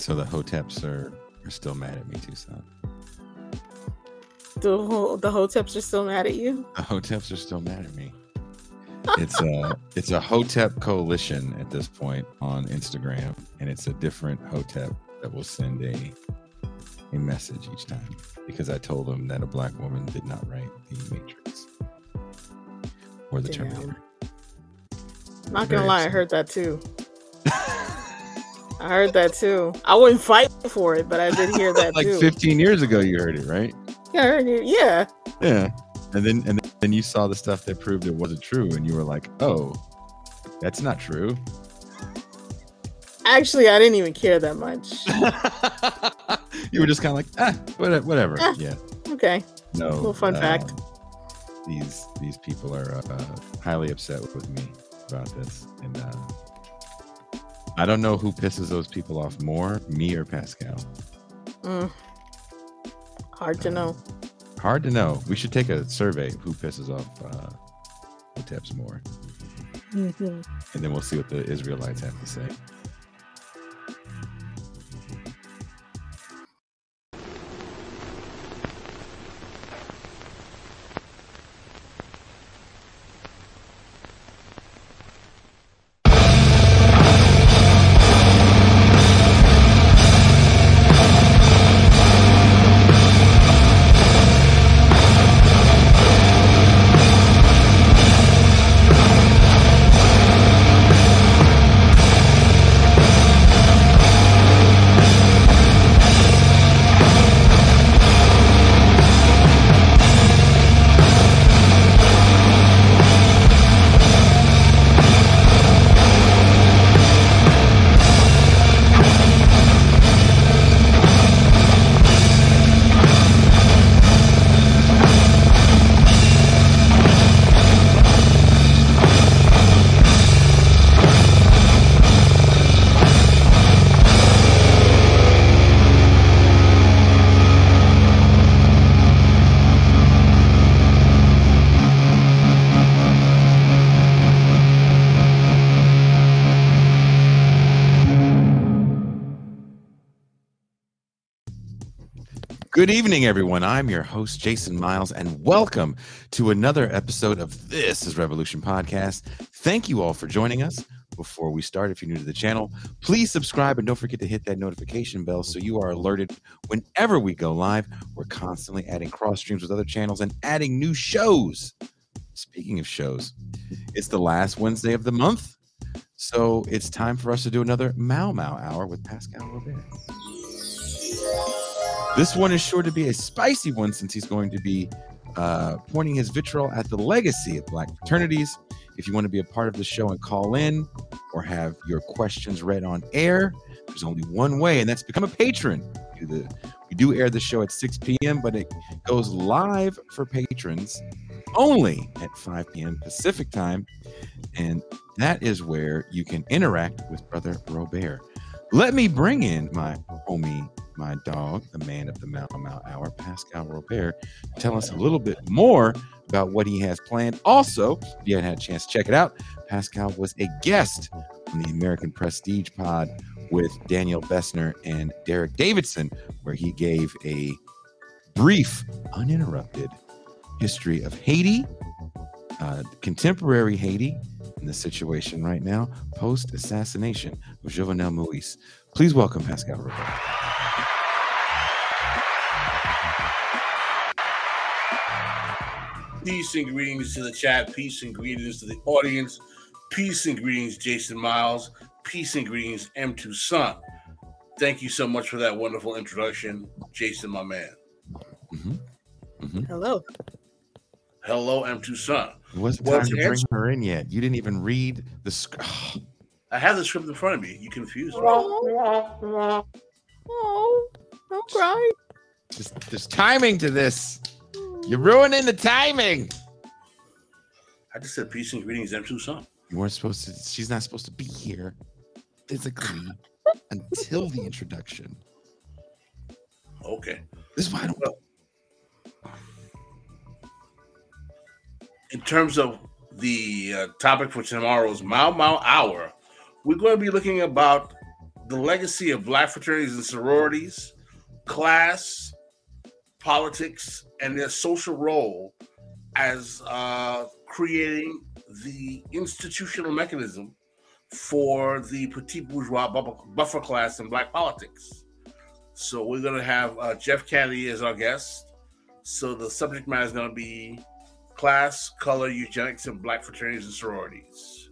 So the Hoteps are, are still mad at me, Toussaint. The whole, the Hoteps are still mad at you. The Hoteps are still mad at me. It's a it's a Hotep coalition at this point on Instagram, and it's a different Hotep that will send a a message each time because I told them that a black woman did not write the Matrix or the Damn. Terminator. Not gonna lie, I heard that too. I heard that too. I wouldn't fight for it, but I did hear that like too. 15 years ago, you heard it, right? Yeah, I heard it. Yeah. Yeah. And then and then you saw the stuff that proved it wasn't true, and you were like, "Oh, that's not true." Actually, I didn't even care that much. you were just kind of like, "Ah, whatever." whatever. Ah. Yeah. Okay. No. Little fun fact. These these people are uh, highly upset with me about this, and uh, I don't know who pisses those people off more, me or Pascal. Mm. Hard to know. Hard to know. We should take a survey of who pisses off uh, Hoteps more, Mhm. and then we'll see what the Israelites have to say. Good evening, everyone. I'm your host, Jason Miles, and welcome to another episode of This is Revolution Podcast. Thank you all for joining us. Before we start, if you're new to the channel, please subscribe and don't forget to hit that notification bell so you are alerted whenever we go live. We're constantly adding cross streams with other channels and adding new shows. Speaking of shows, it's the last Wednesday of the month, so it's time for us to do another Mau Mau Hour with Pascal Robert. This one is sure to be a spicy one since he's going to be uh, pointing his vitriol at the legacy of Black fraternities. If you want to be a part of the show and call in or have your questions read on air, there's only one way, and that's become a patron. We do, we do air the show at 6 p.m., but it goes live for patrons only at 5 p.m. Pacific time. And that is where you can interact with Brother Robert. Let me bring in my homie, my dog, the man of the Mau Mau Hour, Pascal Robert, tell us a little bit more about what he has planned. Also, if you haven't had a chance to check it out, Pascal was a guest on the American Prestige Pod with Daniel Bessner and Derek Davidson, where he gave a brief, uninterrupted history of Haiti, uh, contemporary Haiti, and the situation right now post assassination of Jovenel Moise. Please welcome Pascal Robert. Peace and greetings to the chat. Peace and greetings to the audience. Peace and greetings, Jason Miles. Peace and greetings, M2 Son. Thank you so much for that wonderful introduction, Jason, my man. Mm-hmm. Mm-hmm. Hello. Hello, M2 Son. It wasn't Well, time to to bring her in yet. You didn't even read the script. I have the script in front of me. You confused me. Oh, don't cry. Just, there's timing to this. You're ruining the timing. I just said peace and greetings, M2 Son. You weren't supposed to. She's not supposed to be here physically until the introduction. Okay. This is why I don't. In terms of the uh, topic for tomorrow's Mau Mau Hour, we're going to be looking about the legacy of black fraternities and sororities, class, politics, and their social role as uh, creating the institutional mechanism for the petit bourgeois buffer class in black politics. So we're going to have uh, Jeff Kennedy as our guest. So the subject matter is going to be class, color, eugenics, and black fraternities and sororities.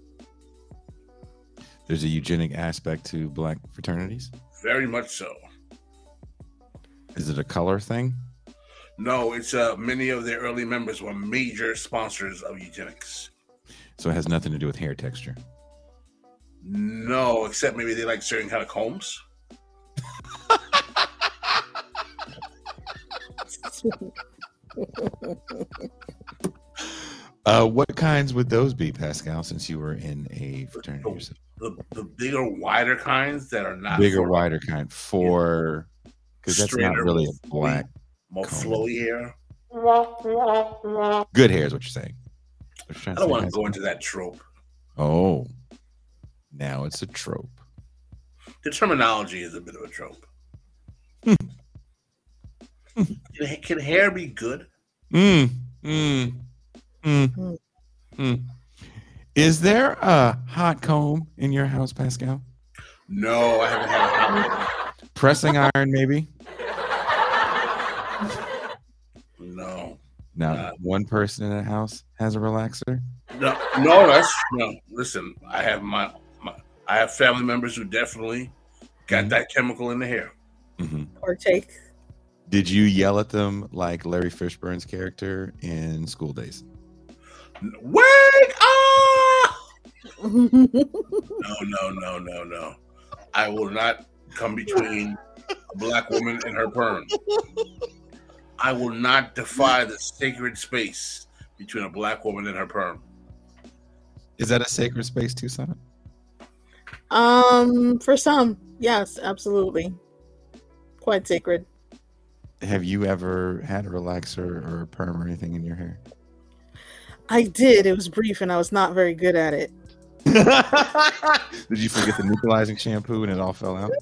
There's a eugenic aspect to black fraternities. Very much so. Is it a color thing? No, it's uh, many of their early members were major sponsors of eugenics. So it has nothing to do with hair texture. No, except maybe they like certain kind of combs. uh, what kinds would those be, Pascal? Since you were in a fraternity yourself, the, the bigger, wider kinds that are not bigger, wider kind for because that's not really a black more flowy hair. Good hair is what you're saying. I don't want to go into that trope. Oh, now it's a trope. The terminology is a bit of a trope. Hmm. can, can, hair be good? Mm, mm, mm, mm. Is there a hot comb in your house, Pascal? No, I haven't had a hot comb. Pressing iron, maybe? No. Now, uh, one person in the house has a relaxer. No, no, that's no. Listen, I have my, my I have family members who definitely got mm-hmm. that chemical in the hair. Mm-hmm. Partake. Did you yell at them like Larry Fishburne's character in School Daze? Wake up! no, no, no, no, no. I will not come between a black woman and her perm. I will not defy the sacred space between a black woman and her perm. Is that a sacred space too, son? Um, for some, yes, absolutely. Quite sacred. Have you ever had a relaxer or a perm or anything in your hair? I did. It was brief and I was not very good at it. did you forget the neutralizing shampoo and it all fell out?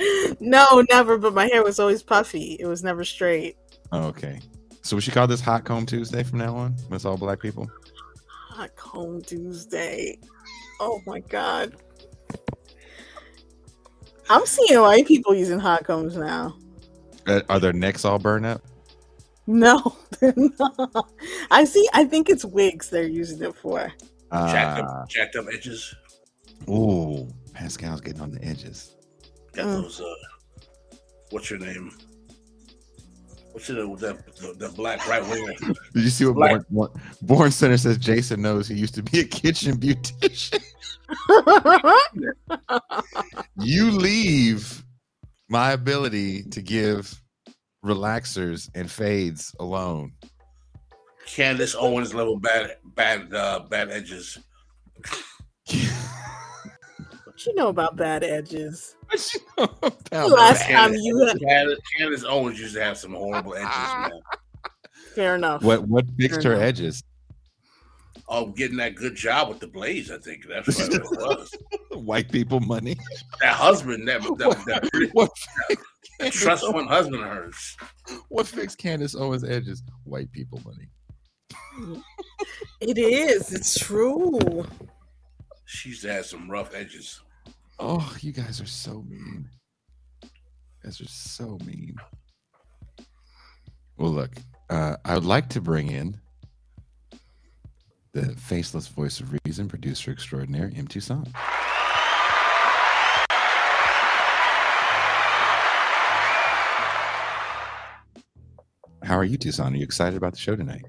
no, never. But my hair was always puffy. It was never straight. Oh, okay. So we should call this Hot Comb Tuesday from now on. When it's all black people. Hot Comb Tuesday. Oh my god. I'm seeing white people using hot combs now. Uh, are their necks all burned up? No, they're not. I see. I think it's wigs they're using it for. Uh, jacked, up, jacked up edges. Ooh, Pascal's getting on the edges. Got mm. those. Uh, what's your name? What's it? That the, the black right wing. Did you see what Born, Born, Born Center says? Jason knows he used to be a kitchen beautician. you leave my ability to give relaxers and fades alone. Candace Owens level bad bad uh, bad edges. what you know about bad edges? Last time you had Candace Owens used to have some horrible edges, man. Fair enough. What what fixed Fair her enough. edges? Oh, getting that good job with the Blaze, I think that's what it was. White people money. That husband, that that, that, what, that, that trust one husband of hers. What fixed Candace Owens' edges? White people money. it is. It's true. She used to have some rough edges. Oh, you guys are so mean. You guys are so mean. Well, look, uh, I would like to bring in the faceless voice of reason, producer extraordinaire, M. Toussaint. How are you, Toussaint? Are you excited about the show tonight?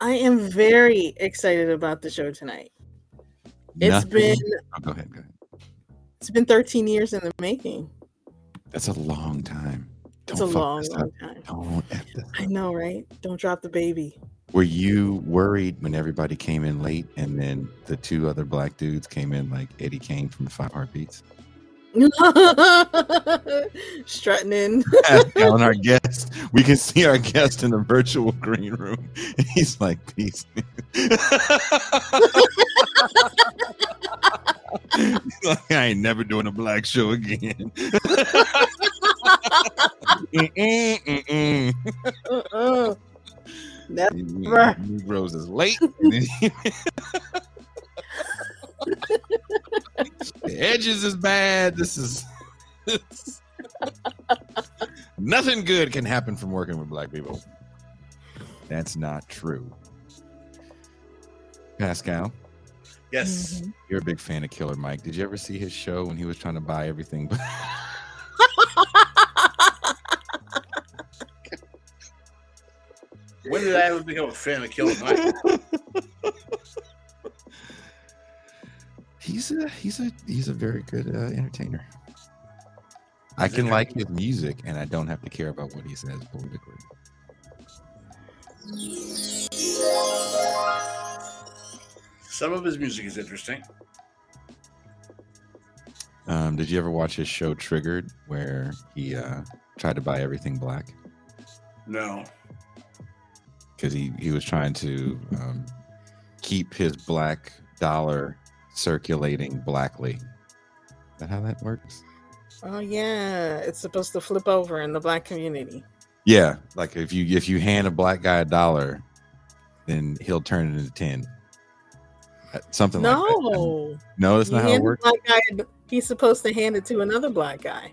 I am very excited about the show tonight. It's Nothing... been. Oh, go ahead. Go ahead. It's been 13 years in the making. That's a long time. It's a long, long time. Don't I know, right? Don't drop the baby. Were you worried when everybody came in late and then the two other black dudes came in like Eddie Kane from the Five Heartbeats? Strutting in. on our guest. We can see our guest in the virtual green room. He's like, peace. like, I ain't never doing a black show again. Mm-mm, mm-mm. Uh-uh. Never. Negroes is late. The edges is bad. This is nothing good can happen from working with black people. That's not true. Pascal, Yes. Mhm. you're a big fan of Killer Mike. Did you ever see his show when he was trying to buy everything? When did I ever become a fan of Killer Mike? he's a he's a he's a very good uh, entertainer. I can like his music, and I don't have to care about what he says politically. Some of his music is interesting. Um, did you ever watch his show Triggered, where he uh, tried to buy everything black No. because he he was trying to um, keep his black dollar circulating blackly? Is that how that works? Oh yeah, it's supposed to flip over in the black community. Yeah, like if you if you hand a black guy a dollar, then he'll turn it into ten. Uh, Something like that. No, No, that's You not how it works. black guy, he's supposed to hand it to another black guy.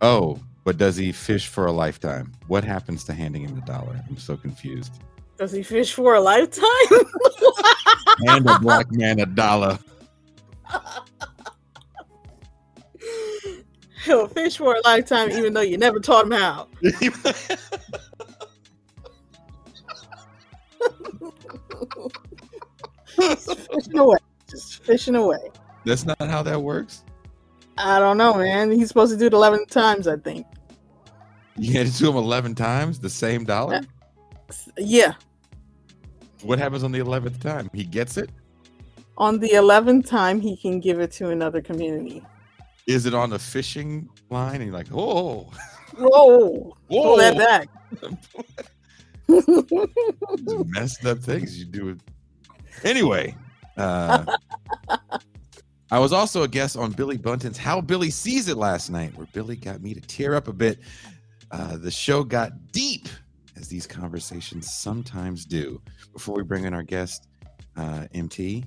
Oh, but does he fish for a lifetime? What happens to handing him the dollar? I'm so confused. Does he fish for a lifetime? Hand a black man a dollar. He'll fish for a lifetime, even though you never taught him how. Just fishing away, just fishing away. That's not how that works. I don't know, man. He's supposed to do it eleven times, I think. You hand it to him 11 times, the same dollar. Yeah, What happens on the 11th time? He gets it. on the eleventh time, he can give it to another community. Is it on the fishing line? And you're like, oh, Whoa, whoa, pull that back. Messed up things you do. Anyway, uh, I was also a guest on Billy Bunton's How Billy Sees It last night, where Billy got me to tear up a bit. Uh, the show got deep, as these conversations sometimes do. Before we bring in our guest, uh, MT,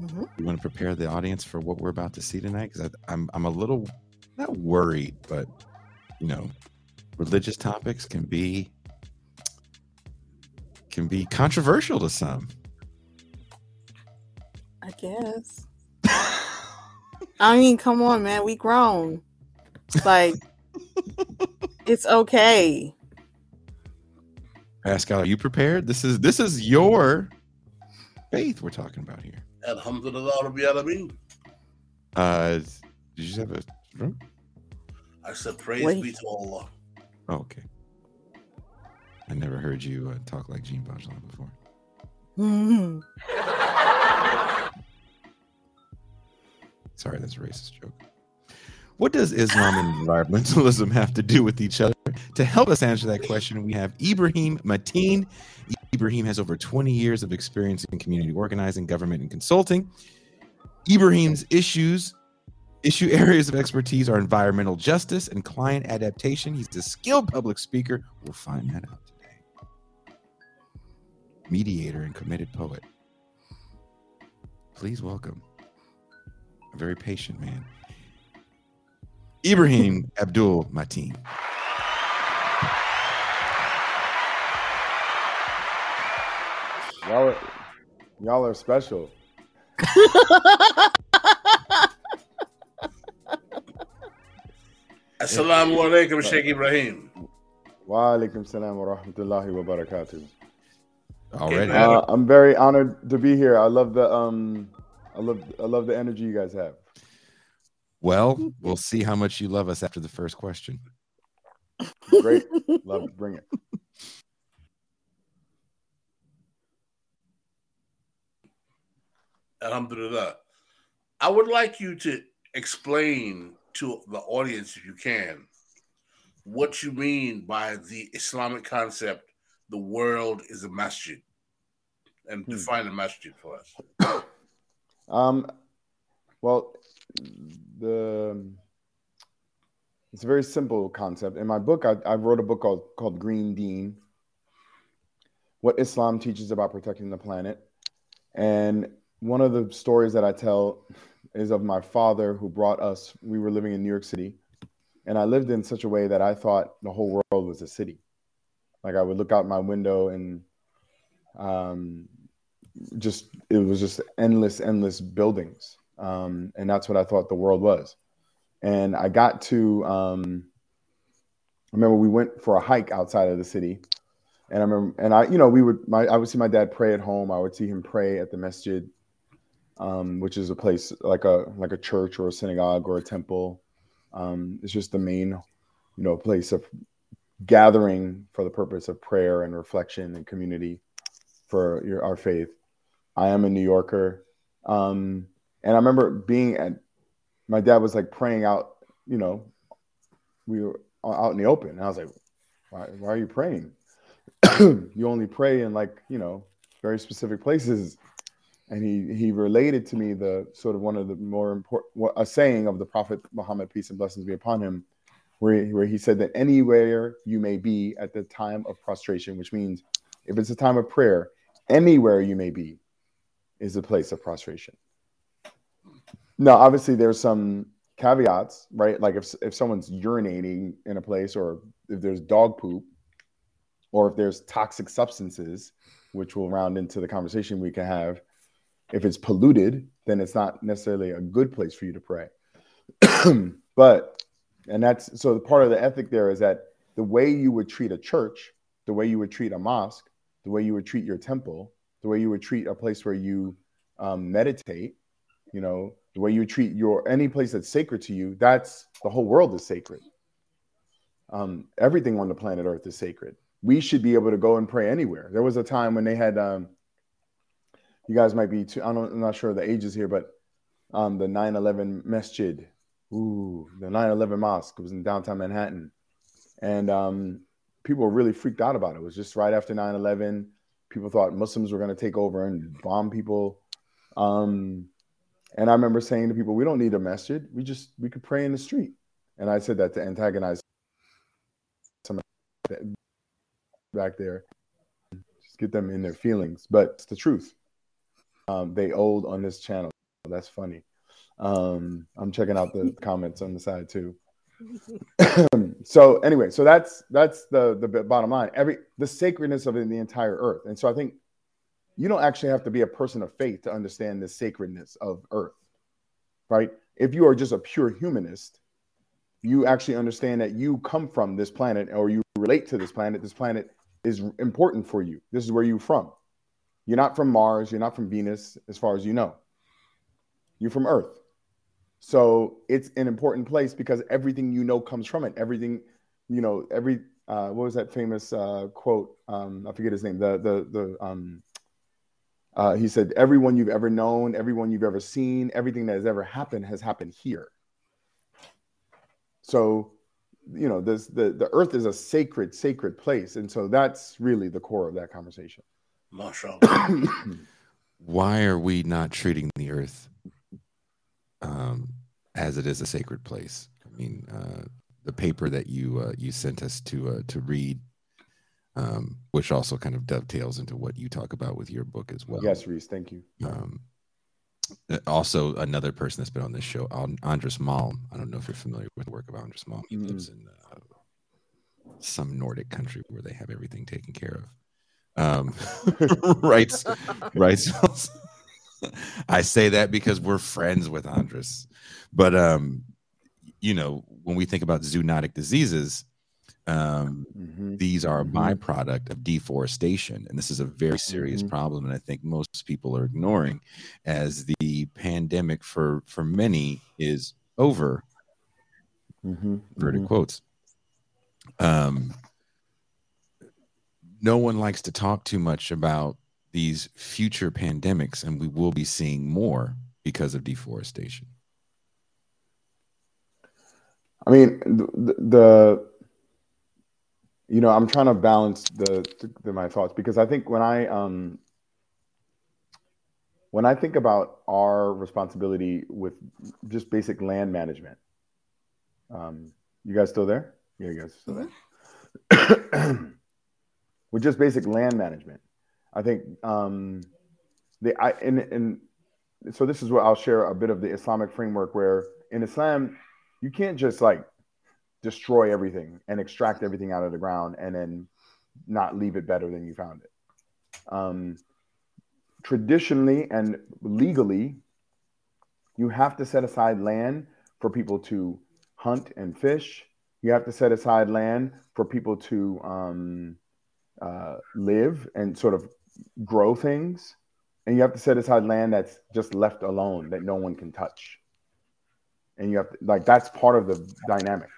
Mhm. you want to prepare the audience for what we're about to see tonight? Because I'm I'm a little not worried, but you know, religious topics can be can be controversial to some. I guess. I mean, come on, man. We grown. Like, it's okay. Pascal, are you prepared? This is this is your faith we're talking about here. Alhamdulillah Rabbil Alameen. Uh, did you just have a stroke? I said, praise Wait. be to Allah. Oh, okay. I never heard you uh, talk like Gene Bajlan before. Sorry, that's a racist joke. What does Islam and environmentalism have to do with each other? To help us answer that question, we have Ibrahim Matin. Ibrahim has over 20 years of experience in community organizing, government, and consulting. Ibrahim's issues, issue areas of expertise are environmental justice and climate adaptation. He's a skilled public speaker. We'll find that out today. Mediator and committed poet. Please welcome a very patient man. Ibrahim Abdul Matin. Y'all are, y'all are special. Assalamu alaikum, Sheikh Ibrahim. Wa alaikum salam wa rahmatullahi wa barakatuh. Already. Uh, I'm very honored to be here. I love the um, I love I love the energy you guys have. well, we'll see how much you love us after the first question. Great, love. Bring it. Alhamdulillah. I would like you to explain to the audience, if you can, what you mean by the Islamic concept, the world is a masjid, and Hmm. define a masjid for us. Um, Well, the it's a very simple concept. In my book, I, I wrote a book called called Green Deen what Islam teaches about protecting the planet. And one of the stories that I tell is of my father who brought us, we were living in New York City. And I lived in such a way that I thought the whole world was a city. Like I would look out my window and um, just, it was just endless, endless buildings. Um, and that's what I thought the world was. And I got to, um, I remember we went for a hike outside of the city and I remember, and I, you know, we would, my, I would see my dad pray at home. I would see him pray at the masjid, um, which is a place like a like a church or a synagogue or a temple. Um, it's just the main, you know, place of gathering for the purpose of prayer and reflection and community for your, our faith. I am a New Yorker, um, and I remember being at. My dad was like praying out, you know, we were out in the open. I was like, why, why are you praying? you only pray in like you know very specific places and he he related to me the sort of one of the more important a saying of the prophet muhammad peace and blessings be upon him where he, where he said that anywhere you may be at the time of prostration which means if it's a time of prayer anywhere you may be is a place of prostration now obviously there's some caveats right like if, if someone's urinating in a place or if there's dog poop or if there's toxic substances, which will round into the conversation we can have. If it's polluted, then it's not necessarily a good place for you to pray. but, and that's so the part of the ethic there is that the way you would treat a church, the way you would treat a mosque, the way you would treat your temple, the way you would treat a place where you um, meditate, you know, the way you treat your any place that's sacred to you, that's the whole world is sacred. Um, everything on the planet Earth is sacred we should be able to go and pray anywhere. There was a time when they had, um, you guys might be too, I I'm not sure the ages here, but um, the 9 11 masjid, ooh, the 9 11 mosque was in downtown Manhattan. And um, people were really freaked out about it. It was just right after 9 11. People thought Muslims were going to take over and bomb people. Um, and I remember saying to people, we don't need a masjid. We just, we could pray in the street. And I said that to antagonize some back there. Just get them in their feelings. But it's the truth. Um, they old on this channel. That's funny. Um, I'm checking out the comments on the side too. so anyway, so that's that's the the bottom line. Every the sacredness of it in the entire earth. And so I think you don't actually have to be a person of faith to understand the sacredness of earth. Right? If you are just a pure humanist, you actually understand that you come from this planet or you relate to this planet. This planet is important for you. This is where you're from. You're not from Mars. You're not from Venus, as far as you know. You're from Earth. So it's an important place because everything you know comes from it. Everything, you know, every uh, what was that famous uh, quote? Um, I forget his name. The the the um, uh, he said, "Everyone you've ever known, everyone you've ever seen, everything that has ever happened has happened here." So you know this the the earth is a sacred sacred place and so that's really the core of that conversation mashallah why are we not treating the earth um, as it is a sacred place i mean uh, the paper that you uh, you sent us to uh, to read um, which also kind of dovetails into what you talk about with your book as well yes reese thank you um, uh, also another person that's been on this show, Andreas Malm. I don't know if you're familiar with the work of Andreas Malm. He mm-hmm. lives in uh, some Nordic country where they have everything taken care of. Um, right, right. I say that because we're friends with Andreas, but um, you know, when we think about zoonotic diseases, um, mm-hmm. these are a mm-hmm. byproduct of deforestation and this is a very serious mm-hmm. problem and i think most people are ignoring as the pandemic for for many is over mm-hmm. inverted mm-hmm. quotes um no one likes to talk too much about these future pandemics and we will be seeing more because of deforestation i mean the, the you know i'm trying to balance the, the, the, my thoughts because i think when i um when I think about our responsibility with just basic land management, um, you guys still there? Yeah, you guys still there. with just basic land management, I think um, the I and, and so this is where I'll share a bit of the Islamic framework where in Islam you can't just like destroy everything and extract everything out of the ground and then not leave it better than you found it. Um, traditionally and legally, you have to set aside land for people to hunt and fish. You have to set aside land for people to um, uh, live and sort of grow things. And you have to set aside land that's just left alone that no one can touch. And you have to, like, that's part of the dynamic.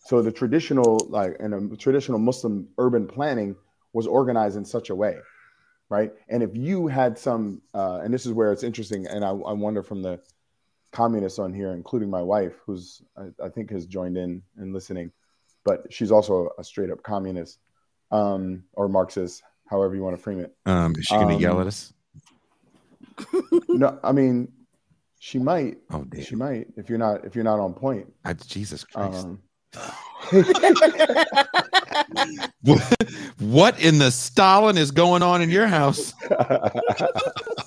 So the traditional, like, in a traditional Muslim urban planning was organized in such a way right? And if you had some, uh, and this is where it's interesting, and I, I, wonder from the communists on here, including my wife, who's I, I, think has joined in and listening, but she's also a straight up communist um, or Marxist, however you want to frame it. Um, is she going to um, yell at us? no, I mean, she might. Oh, damn. She might if you're not if you're not on point. I, Jesus Christ. Um, what in the Stalin is going on in your house?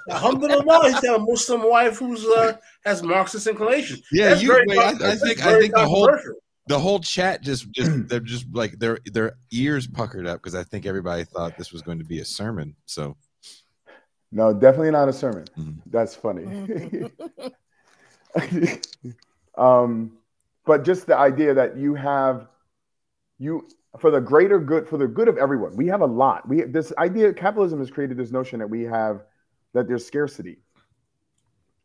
Alhamdulillah, he's got a Muslim wife who's uh, has Marxist inclinations. Yeah, That's you. Wait, I, I, think I think the whole the whole chat just just they're just like their their ears puckered up because I think everybody thought this was going to be a sermon. So, no, definitely not a sermon. Mm-hmm. That's funny. um, but just the idea that you have you for the greater good for the good of everyone we have a lot we this idea capitalism has created this notion that we have that there's scarcity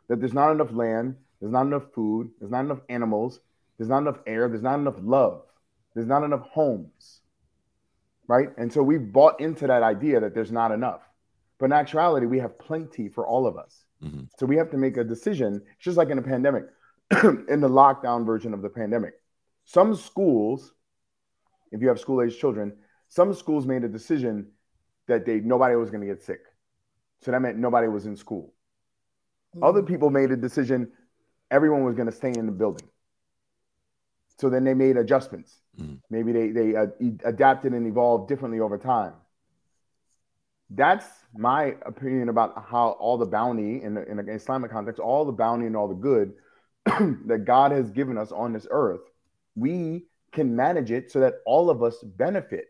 that there's not enough land there's not enough food there's not enough animals there's not enough air there's not enough love there's not enough homes right and so we've bought into that idea that there's not enough but in actuality we have plenty for all of us mm-hmm. so we have to make a decision it's just like in a pandemic in the lockdown version of the pandemic some schools if you have school age children, some schools made a decision that they nobody was going to get sick. So that meant nobody was in school. Mm-hmm. Other people made a decision everyone was going to stay in the building. So then they made adjustments. Mm-hmm. Maybe they they uh, adapted and evolved differently over time. That's my opinion about how all the bounty in, the, in an Islamic context, all the bounty and all the good that God has given us on this earth, we can manage it so that all of us benefit.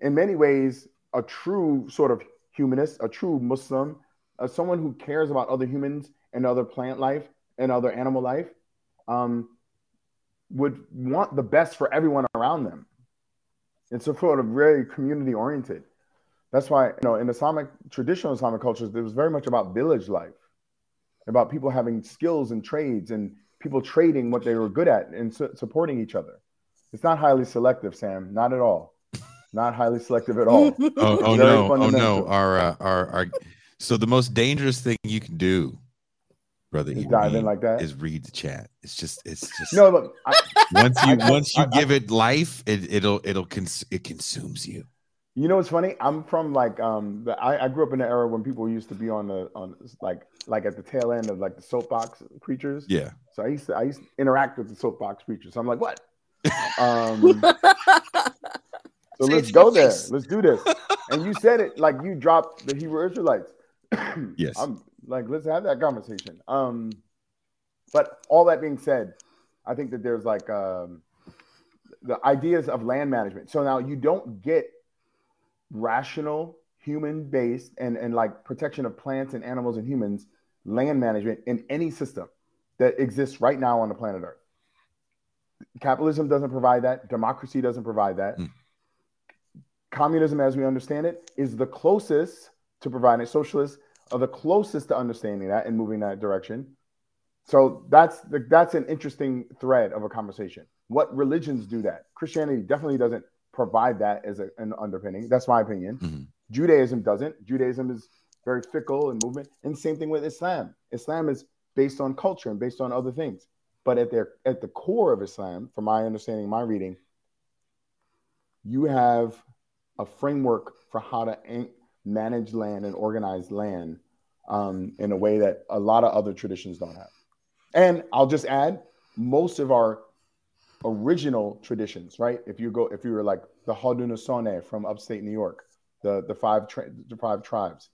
In many ways, a true sort of humanist, a true Muslim, uh, someone who cares about other humans and other plant life and other animal life, um, would want the best for everyone around them. It's a sort of very community oriented. That's why, you know, in Islamic traditional Islamic cultures, it was very much about village life, about people having skills and trades and people trading what they were good at and su- supporting each other. It's not highly selective, Sam. Not at all. Not highly selective at all. oh, oh no! Oh no! Our, uh, our our so the most dangerous thing you can do, brother, just dive in like that is read the chat. It's just it's just no. Look, I, once you I, once you I, give it life, it, it'll it'll cons- it consumes you. You know what's funny? I'm from like um the, I, I grew up in the era when people used to be on the on like like at the tail end of like the soapbox preachers. Yeah. So I used to I used to interact with the soapbox preachers. So I'm like, what? Um, so let's go there. Let's do this. And you said it like you dropped the Hebrew Israelites. yes. I'm like, let's have that conversation. Um, but all that being said, I think that there's like um, the ideas of land management. So now you don't get rational, human based, and, and like protection of plants and animals and humans land management in any system that exists right now on the planet Earth. Capitalism doesn't provide that. Democracy doesn't provide that. Mm. Communism, as we understand it, is the closest to providing. Socialists are the closest to understanding that and moving that direction. So that's the, that's an interesting thread of a conversation. What religions do that? Christianity definitely doesn't provide that as a, an underpinning. That's my opinion. Mm-hmm. Judaism doesn't. Judaism is very fickle and movement. And same thing with Islam. Islam is based on culture and based on other things. But at their at the core of Islam, from my understanding, my reading, you have a framework for how to manage land and organize land um, in a way that a lot of other traditions don't have. And I'll just add, most of our original traditions, right? If you go, if you were like the Haudenosaunee from upstate New York, the the five tri- the five tribes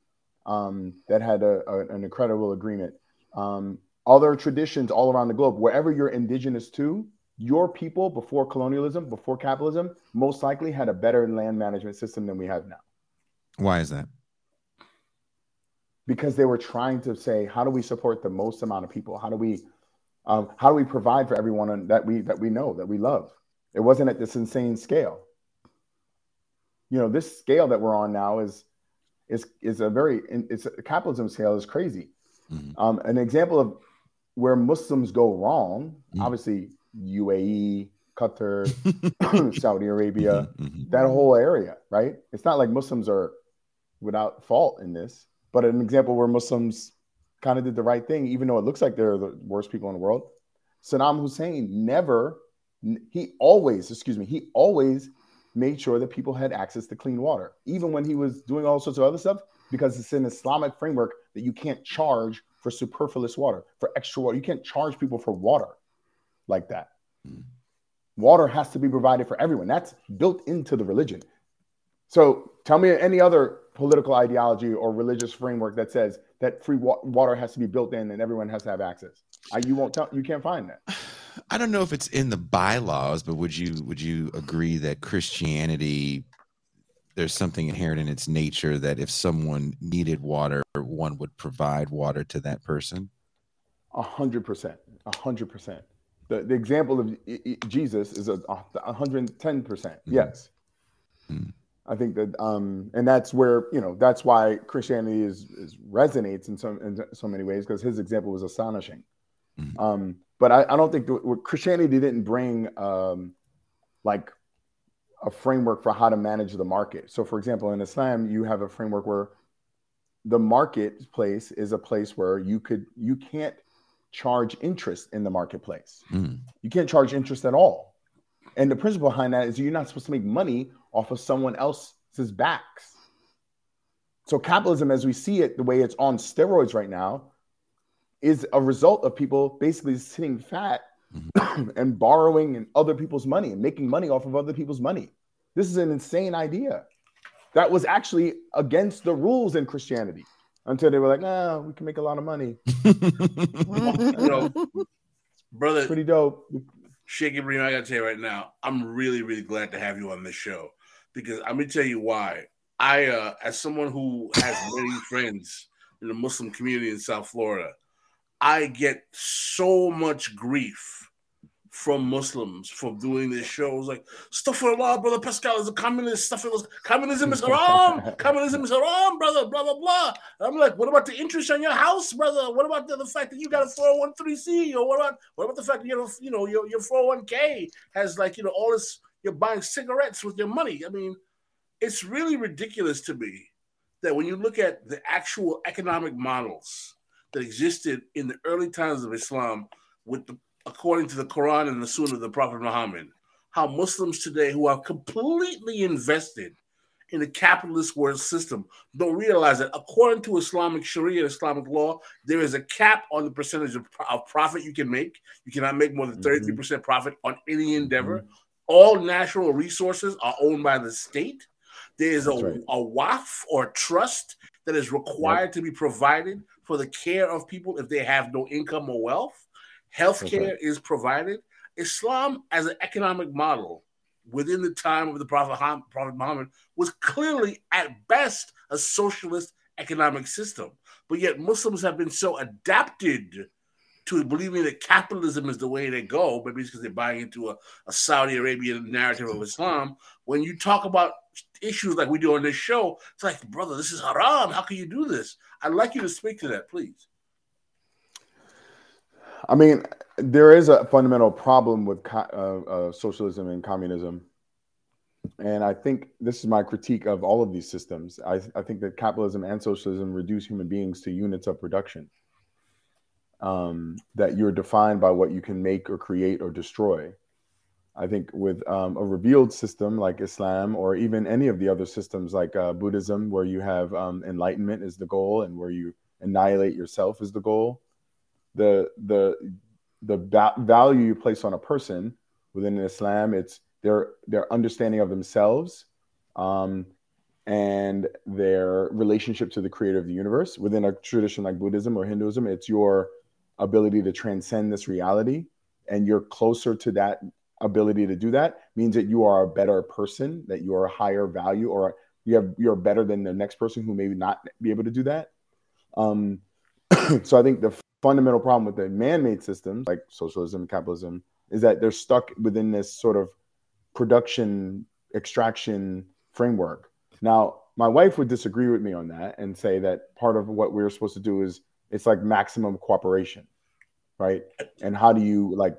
um, that had a, a, an incredible agreement. Um, other traditions all around the globe, wherever you're indigenous to, your people before colonialism, before capitalism, most likely had a better land management system than we have now. Why is that? Because they were trying to say, how do we support the most amount of people? How do we, um, how do we provide for everyone that we that we know that we love? It wasn't at this insane scale. You know, this scale that we're on now is is is a very it's a capitalism scale is crazy. Mm-hmm. Um, an example of where Muslims go wrong, mm-hmm. obviously UAE, Qatar, Saudi Arabia, mm-hmm, mm-hmm. that whole area, right? It's not like Muslims are without fault in this, but an example where Muslims kind of did the right thing, even though it looks like they're the worst people in the world. Saddam Hussein never, he always, excuse me, he always made sure that people had access to clean water, even when he was doing all sorts of other stuff, because it's an Islamic framework that you can't charge for superfluous water, for extra water. You can't charge people for water like that. Mm. Water has to be provided for everyone. That's built into the religion. So tell me any other political ideology or religious framework that says that free wa- water has to be built in and everyone has to have access. I, you won't tell. You can't find that. I don't know if it's in the bylaws, but would you would you agree that Christianity there's something inherent in its nature that if someone needed water, one would provide water to that person? A hundred percent. A hundred percent the, the example of Jesus is a 110 percent. Mm-hmm. Yes. I think that, um, and that's where you know that's why Christianity is, is resonates in some in so many ways because his example was astonishing. Mm-hmm. Um, but I, I, don't think the, Christianity didn't bring um, like a framework for how to manage the market. So, for example, in Islam, you have a framework where the marketplace is a place where you could you can't charge interest in the marketplace. Mm. You can't charge interest at all. And the principle behind that is you're not supposed to make money off of someone else's backs. So capitalism, as we see it, the way it's on steroids right now, is a result of people basically sitting fat mm-hmm. and borrowing and other people's money and making money off of other people's money. This is an insane idea. That was actually against the rules in Christianity until they were like, "Nah, we can make a lot of money." you know, brother, pretty dope. Sheikh Ibrahim, I gotta tell you right now, I'm really, really glad to have you on this show because I'm gonna tell you why. I, uh, as someone who has many friends in the Muslim community in South Florida, I get so much grief from Muslims for doing this show. It was like, Astaghfirullah, brother Pascal is a communist. Stuff Astaghfirullah. Communism is haram. Communism is haram, brother. Blah, blah, blah. I'm like, what about the interest on your house, brother? What about the, the fact that you got a 401c? Or what about what about the fact that you know, you know your, your 401k has like, you know, all this, you're buying cigarettes with your money. I mean, it's really ridiculous to me that when you look at the actual economic models that existed in the early times of Islam with the according to the Quran and the Sunnah of the Prophet Muhammad, how Muslims today who are completely invested in the capitalist world system don't realize that according to Islamic Sharia and Islamic law, there is a cap on the percentage of, of profit you can make. You cannot make more than 33% mm-hmm. profit on any endeavor. Mm-hmm. All natural resources are owned by the state. There is a, right. a waqf or trust that is required yep. to be provided for the care of people if they have no income or wealth. Healthcare okay. is provided. Islam, as an economic model within the time of the Prophet, Prophet Muhammad, was clearly at best a socialist economic system. But yet, Muslims have been so adapted to believing that capitalism is the way to go, maybe it's because they're buying into a, a, Saudi Arabian narrative of Islam. When you talk about issues like we do on this show, it's like, brother, this is haram. How can you do this? I'd like you to speak to that, please. I mean, there is a fundamental problem with co- uh, uh, socialism and communism. And I think this is my critique of all of these systems. I, I think that capitalism and socialism reduce human beings to units of production. Um, that you're defined by what you can make or create or destroy. I think with um, a revealed system like Islam or even any of the other systems like uh, Buddhism, where you have um, enlightenment is the goal and where you annihilate yourself is the goal. The the the value you place on a person within Islam, it's their their understanding of themselves um, and their relationship to the creator of the universe. Within a tradition like Buddhism or Hinduism, it's your ability to transcend this reality, and you're closer to that ability to do that means that you are a better person, that you are a higher value, or you have you're better than the next person who may not be able to do that. Um, so I think the fundamental problem with the man-made systems like socialism, capitalism, is that they're stuck within this sort of production extraction framework. Now, my wife would disagree with me on that and say that part of what we're supposed to do is it's like maximum cooperation, right? And how do you like,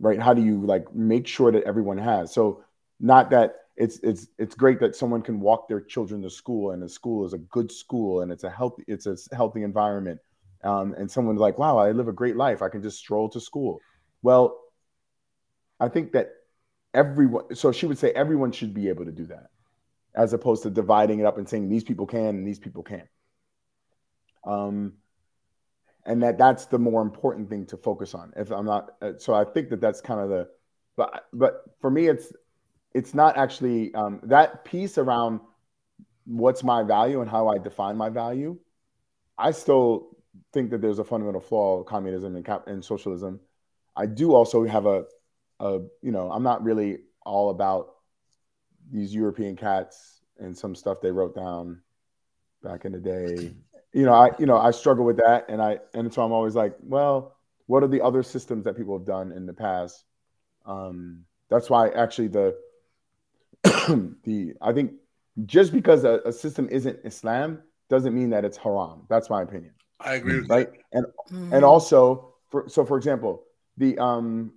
right? How do you like make sure that everyone has? So, not that it's it's it's great that someone can walk their children to school and the school is a good school and it's a healthy it's a healthy environment um, and someone's like wow i live a great life i can just stroll to school well i think that everyone so she would say everyone should be able to do that as opposed to dividing it up and saying these people can and these people can't um, and that that's the more important thing to focus on if i'm not uh, so i think that that's kind of the but but for me it's it's not actually um, that piece around what's my value and how I define my value. I still think that there's a fundamental flaw of communism and, cap- and socialism. I do also have a, a, you know, I'm not really all about these European cats and some stuff they wrote down back in the day. You know, I, you know, I struggle with that, and I, and so I'm always like, well, what are the other systems that people have done in the past? Um, that's why actually the the I think just because a, a, system isn't Islam doesn't mean that it's haram. That's my opinion. I agree with right? that. And mm-hmm. and also for so for example, the um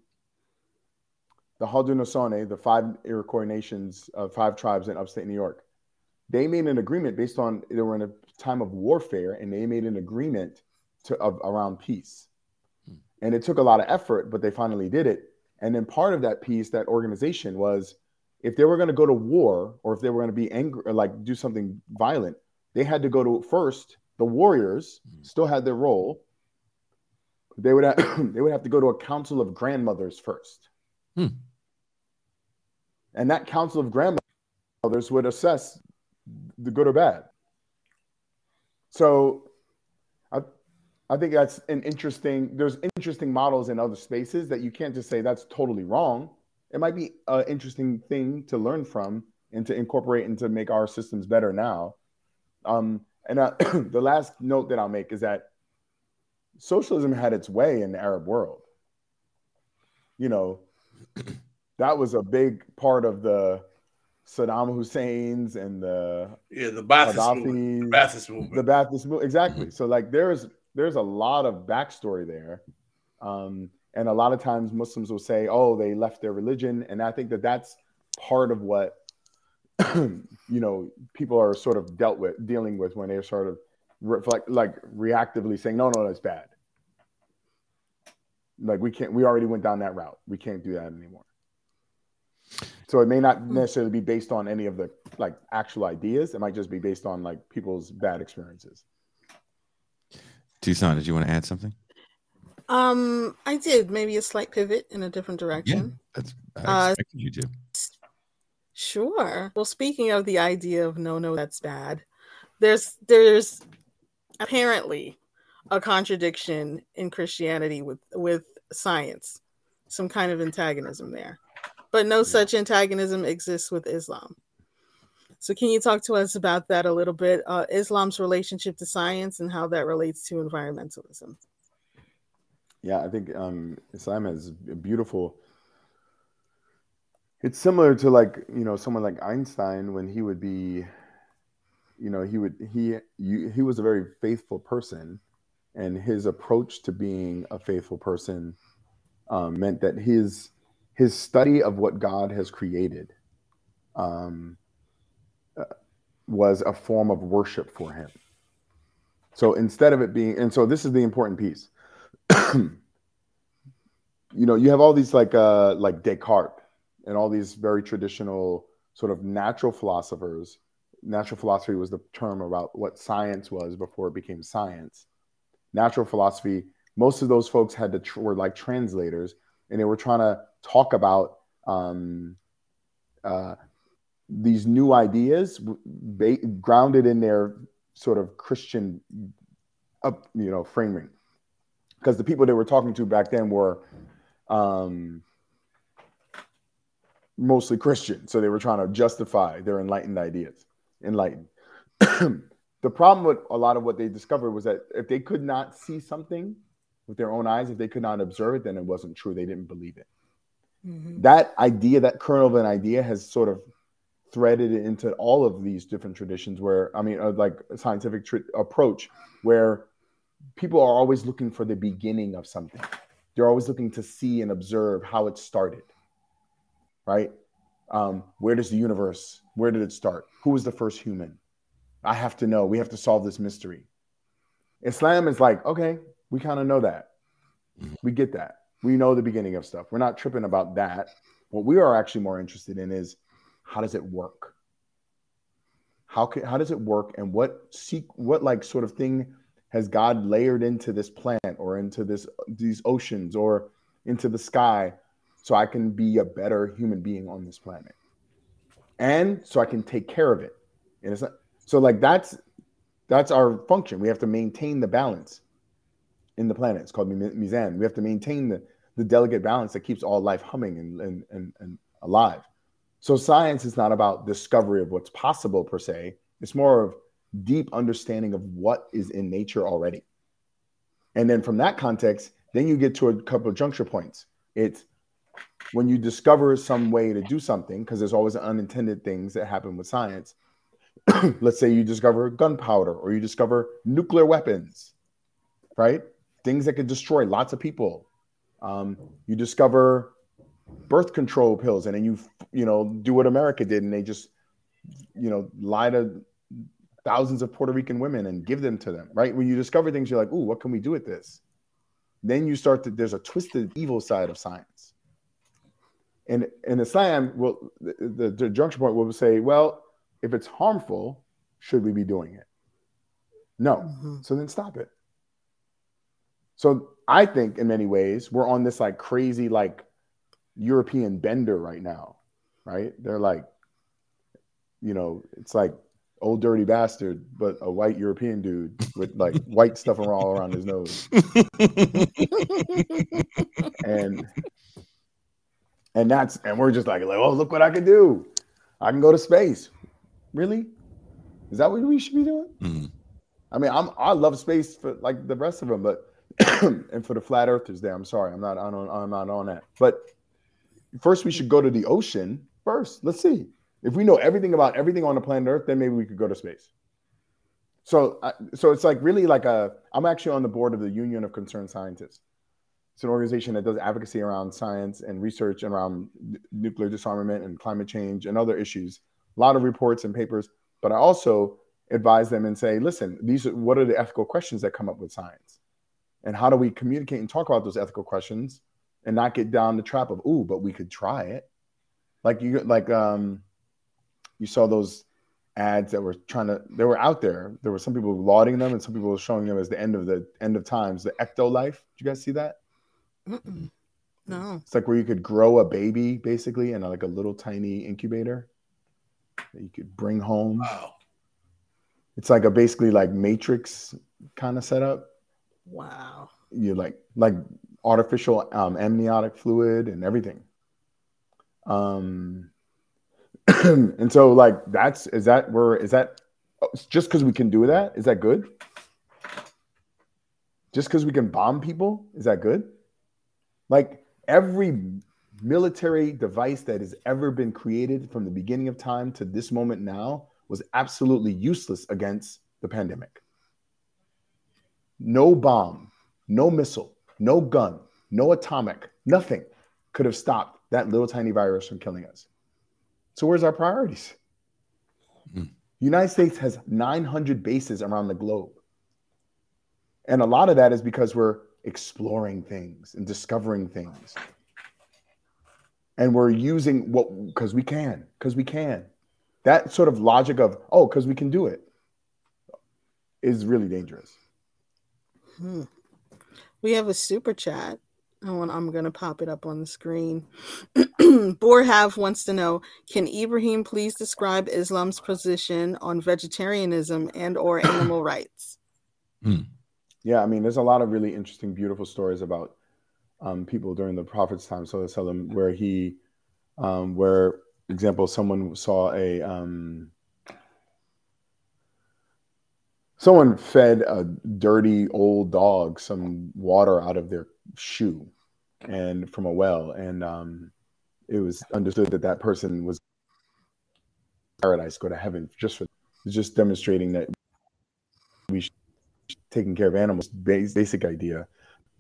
the Haudenosaunee, the five Iroquois nations of uh, five tribes in upstate New York, they made an agreement based on they were in a time of warfare and they made an agreement to of, around peace. Hmm. And it took a lot of effort, but they finally did it. And then part of that peace, that organization was if they were going to go to war or if they were going to be angry or like do something violent, they had to go to first. The warriors mm-hmm. still had their role. They would have, they would have to go to a council of grandmothers first, hmm. and that council of grandmothers would assess the good or bad. So, I I think that's an interesting. There's interesting models in other spaces that you can't just say that's totally wrong it might be an interesting thing to learn from and to incorporate and to make our systems better now. Um, and uh, the last note that I'll make is that socialism had its way in the Arab world. You know, that was a big part of the Saddam Hussein's and the yeah the Ba'athist movement. The Ba'athist movement. The Ba'athist movement. Exactly. So like there's there's a lot of backstory there. Um, and a lot of times Muslims will say, "Oh, they left their religion," and I think that that's part of what you know people are sort of dealt with, dealing with when they're sort of reflect, like reactively saying, "No, no, that's bad." Like we can't. We already went down that route. We can't do that anymore. So it may not hmm. necessarily be based on any of the like actual ideas. It might just be based on like people's bad experiences. Toussaint, did you want to add something? Um, I did maybe a slight pivot in a different direction. Yeah, that's I uh, expected uh, you to. Sure. Well, speaking of the idea of no, no, that's bad. There's there's apparently a contradiction in Christianity with with science, some kind of antagonism there, but no yeah. such antagonism exists with Islam. So, can you talk to us about that a little bit? Uh, Islam's relationship to science and how that relates to environmentalism. Yeah, I think um, Islam is beautiful. It's similar to like you know someone like Einstein when he would be, you know, he would he you, he was a very faithful person, and his approach to being a faithful person um, meant that his his study of what God has created um, uh, was a form of worship for him. So instead of it being, and so this is the important piece you know, you have all these like uh like Descartes and all these very traditional sort of natural philosophers. Natural philosophy was the term about what science was before it became science. natural philosophy. Most of those folks had to tr- were like translators, and they were trying to talk about um, uh, these new ideas ba- grounded in their sort of Christian, up you know, framing. Because the people they were talking to back then were um, mostly Christian, so they were trying to justify their enlightened ideas. Enlightened. the problem with a lot of what they discovered was that if they could not see something with their own eyes, if they could not observe it, then it wasn't true. They didn't believe it. Mm-hmm. That idea, that kernel of an idea, has sort of threaded into all of these different traditions. Where I mean, uh, like a scientific tr- approach, where people are always looking for the beginning of something. They're always looking to see and observe how it started. Right? Um, where does the universe? Where did it start? Who was the first human? I have to know. We have to solve this mystery. Islam is like, okay, we kind of know that. Mm-hmm. We get that. We know the beginning of stuff. We're not tripping about that. What we are actually more interested in is how does it work? How can how does it work and what seek what like sort of thing has God layered into this plant or into this these oceans or into the sky so I can be a better human being on this planet. And so I can take care of it. And it's not, so like that's that's our function. We have to maintain the balance in the planet. It's called Mizan. We have to maintain the, the delicate balance that keeps all life humming and, and, and, and alive. So science is not about discovery of what's possible per se. It's more of deep understanding of what is in nature already. And then from that context, then you get to a couple of juncture points. It's when you discover some way to do something, because there's always unintended things that happen with science. Let's say you discover gunpowder or you discover nuclear weapons, right? Things that could destroy lots of people. Um, you discover birth control pills and then you you know do what america did and they just you know lie to thousands of puerto rican women and give them to them right? When you discover things you're like ooh what can we do with this? Then you start to there's a twisted evil side of science. And in islam well the, the, the junction point will say well if it's harmful should we be doing it? No. Mm-hmm. so then stop it so i think in many ways we're on this like crazy like European bender right now, right? They're like, you know, it's like old dirty bastard, but a white European dude with like white stuff all around his nose. and and that's and we're just like, like, oh, look what I can do. I can go to space. Really? Is that what we should be doing? Mm-hmm. I mean, I'm I love space for like the rest of them, but and for the flat earthers there, I'm sorry, I'm not on I'm not on that. But first we should go to the ocean first. Let's see. If we know everything about everything on the planet Earth, then maybe we could go to space. So, so it's like really like a. I'm actually on the board of the Union of Concerned Scientists. It's an organization that does advocacy around science and research around nuclear disarmament and climate change and other issues. A lot of reports and papers, but I also advise them and say, listen, these are what are the ethical questions that come up with science, and how do we communicate and talk about those ethical questions and not get down the trap of ooh, but we could try it. Like you like um you saw those ads that were trying to they were out there. There were some people lauding them and some people were showing them as the end of the end of times, the EctoLife. Did you guys see that? Mm-mm. No. It's like where you could grow a baby basically in like a little tiny incubator that you could bring home. Wow. It's like a basically like matrix kind of setup. Wow. You like like artificial um, amniotic fluid and everything. Um, and so like that's is that where is that just because we can do that is that good? Just because we can bomb people is that good? Like every military device that has ever been created from the beginning of time to this moment now was absolutely useless against the pandemic. No bomb, no missile, no gun, no atomic, nothing could have stopped that little tiny virus from killing us. So where's our priorities? Mm. United States has 900 bases around the globe. And a lot of that is because we're exploring things and discovering things. And we're using what because we can, because we can. That sort of logic of, oh, because we can do it is really dangerous. Hmm. We have a super chat. I want, I'm going to pop it up on the screen. Borhav wants to know Can Ibrahim please describe Islam's position on vegetarianism and or animal rights? Hmm. Yeah, I mean, there's a lot of really interesting, beautiful stories about um, people during the Prophet's time, so Sallam, where he, um, where, example, someone saw a, um, someone fed a dirty old dog some water out of their shoe and from a well and um, it was understood that that person was paradise go to heaven just for just demonstrating that we should taking care of animals basic idea.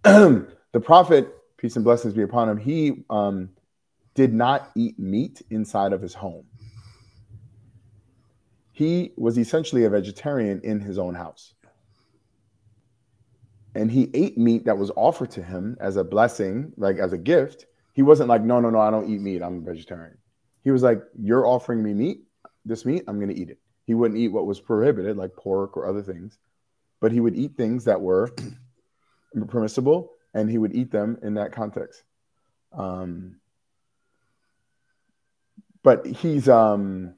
The prophet peace and blessings be upon him he um, did not eat meat inside of his home he was essentially a vegetarian in his own house. And he ate meat that was offered to him as a blessing, like as a gift. He wasn't like, no, no, no, I don't eat meat. I'm a vegetarian. He was like, you're offering me meat, this meat, I'm going to eat it. He wouldn't eat what was prohibited, like pork or other things, but he would eat things that were permissible and he would eat them in that context. Um, but he's, um,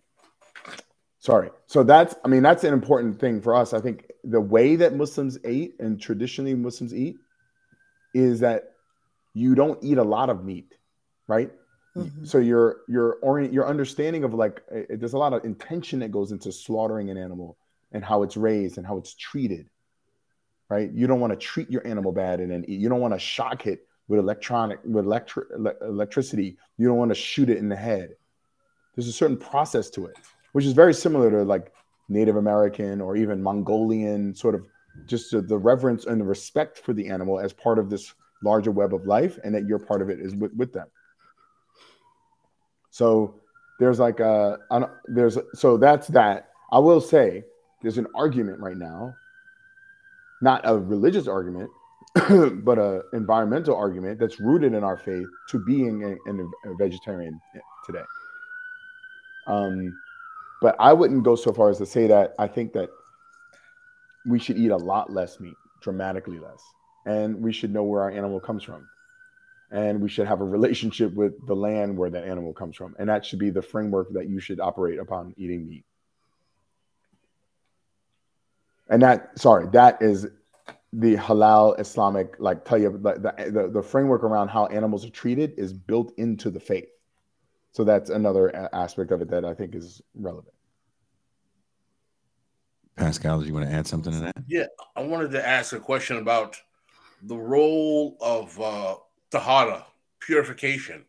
Sorry. So that's, I mean, that's an important thing for us. I think the way that Muslims ate and traditionally Muslims eat is that you don't eat a lot of meat, right? Mm-hmm. So your your orient your understanding of like it, there's a lot of intention that goes into slaughtering an animal and how it's raised and how it's treated, right? You don't want to treat your animal bad and then eat. You don't want to shock it with electronic with electri- electricity. You don't want to shoot it in the head. There's a certain process to it which is very similar to like Native American or even Mongolian sort of just the reverence and the respect for the animal as part of this larger web of life, and that you're part of it is with, with them. So there's like a there's so that's that. I will say there's an argument right now, not a religious argument, but a environmental argument that's rooted in our faith to being a, a vegetarian today. Um, but I wouldn't go so far as to say that I think that we should eat a lot less meat, dramatically less. And we should know where our animal comes from. And we should have a relationship with the land where that animal comes from. And that should be the framework that you should operate upon eating meat. And that, sorry, that is the halal Islamic, like tell you the, the, the framework around how animals are treated is built into the faith. So that's another aspect of it that I think is relevant. Pascal, do you want to add something to that? Yeah, I wanted to ask a question about the role of uh, tahara, purification,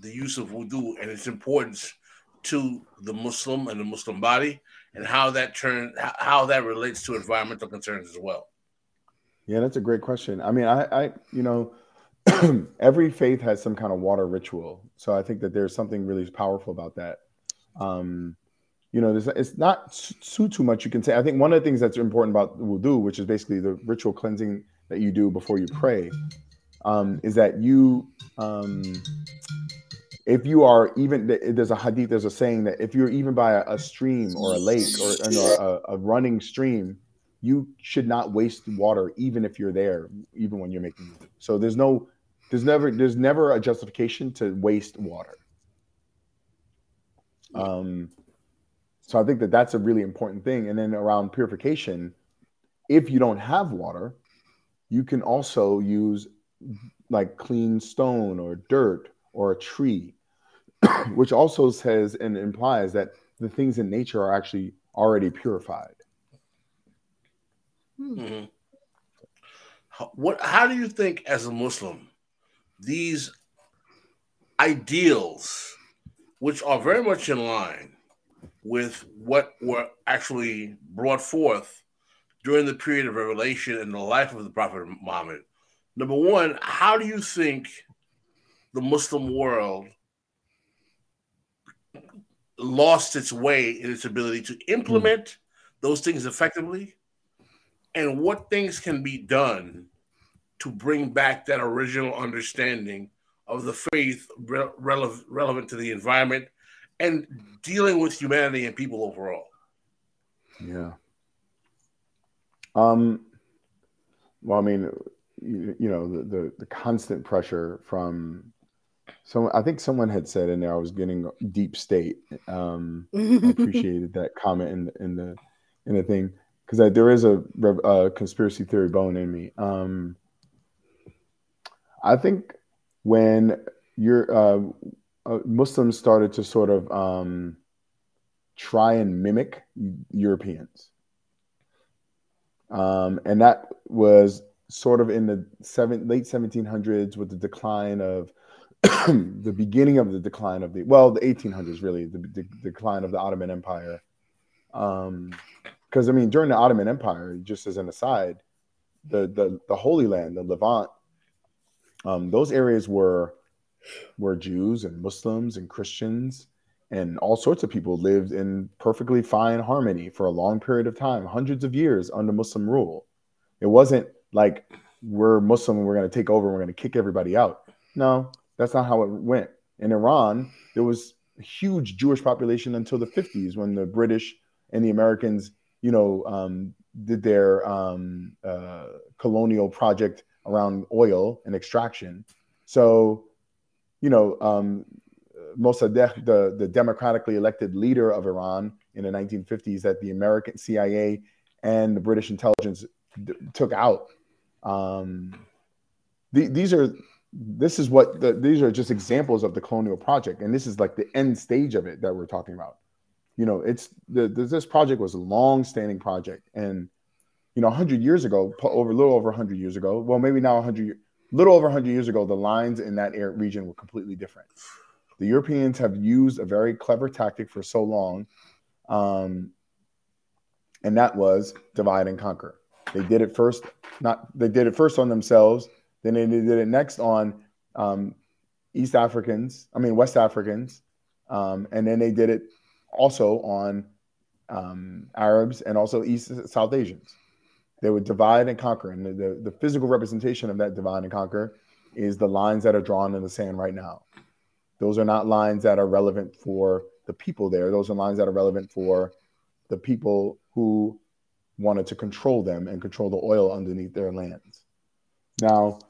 the use of wudu, and its importance to the Muslim and the Muslim body, and how that turn how that relates to environmental concerns as well. Yeah, that's a great question. I mean, I, I you know, every faith has some kind of water ritual. So I think that there's something really powerful about that. Um, you know, it's not too too much you can say. I think one of the things that's important about wudu, which is basically the ritual cleansing that you do before you pray, um, is that you, um, if you are even there's a hadith, there's a saying that if you're even by a, stream or a lake or, or a, a running stream, you should not waste water even if you're there, even when you're making. So there's no there's never there's never a justification to waste water. Um, so I think that that's a really important thing. And then around purification, if you don't have water, you can also use like clean stone or dirt or a tree, which also says and implies that the things in nature are actually already purified. Mm-hmm. What? How do you think, as a Muslim, these ideals, which are very much in line with what were actually brought forth during the period of revelation and the life of the Prophet Muhammad. Number one, how do you think the Muslim world lost its way in its ability to implement mm. those things effectively? And what things can be done to bring back that original understanding of the faith re- rele- relevant to the environment and dealing with humanity and people overall. Yeah. Um well, I mean, you, you know, the, the, the constant pressure from so I think someone had said in there I was getting deep state. Um, I appreciated that comment in the, in the in the thing because there is a, a, conspiracy theory bone in me. Um, I think when you're uh, uh, Muslims started to sort of um, try and mimic Europeans, um, and that was sort of in the seven, late 1700s with the decline of the beginning of the decline of the well the 1800s really the, the, decline of the Ottoman Empire. Um, because I mean during the Ottoman Empire, just as an aside, the the the Holy Land, the Levant, um, those areas were where Jews and Muslims and Christians and all sorts of people lived in perfectly fine harmony for a long period of time, hundreds of years under Muslim rule. It wasn't like we're Muslim and we're going to take over and we're going to kick everybody out. No, that's not how it went. In Iran, there was a huge Jewish population until the 50s when the British and the Americans, you know, um, did their um, uh, colonial project around oil and extraction. So, you know, um, Mossadegh, the, the democratically elected leader of Iran in the 1950s, that the American CIA and the British intelligence d- took out. Um, the, these are this is what the, these are just examples of the colonial project, and this is like the end stage of it that we're talking about. You know, it's the, this project was a long-standing project, and you know, 100 years ago, over a little over 100 years ago, well, maybe now 100, little over 100 years ago, the lines in that air region were completely different. The Europeans have used a very clever tactic for so long, um, and that was divide and conquer. They did it first, not they did it first on themselves then they did it next on um, East Africans, I mean West Africans, um, and then they did it also on um, Arabs and also East South Asians. They would divide and conquer, and the, the, the physical representation of that divide and conquer is the lines that are drawn in the sand right now. Those are not lines that are relevant for the people there. Those are lines that are relevant for the people who wanted to control them and control the oil underneath their lands. Now,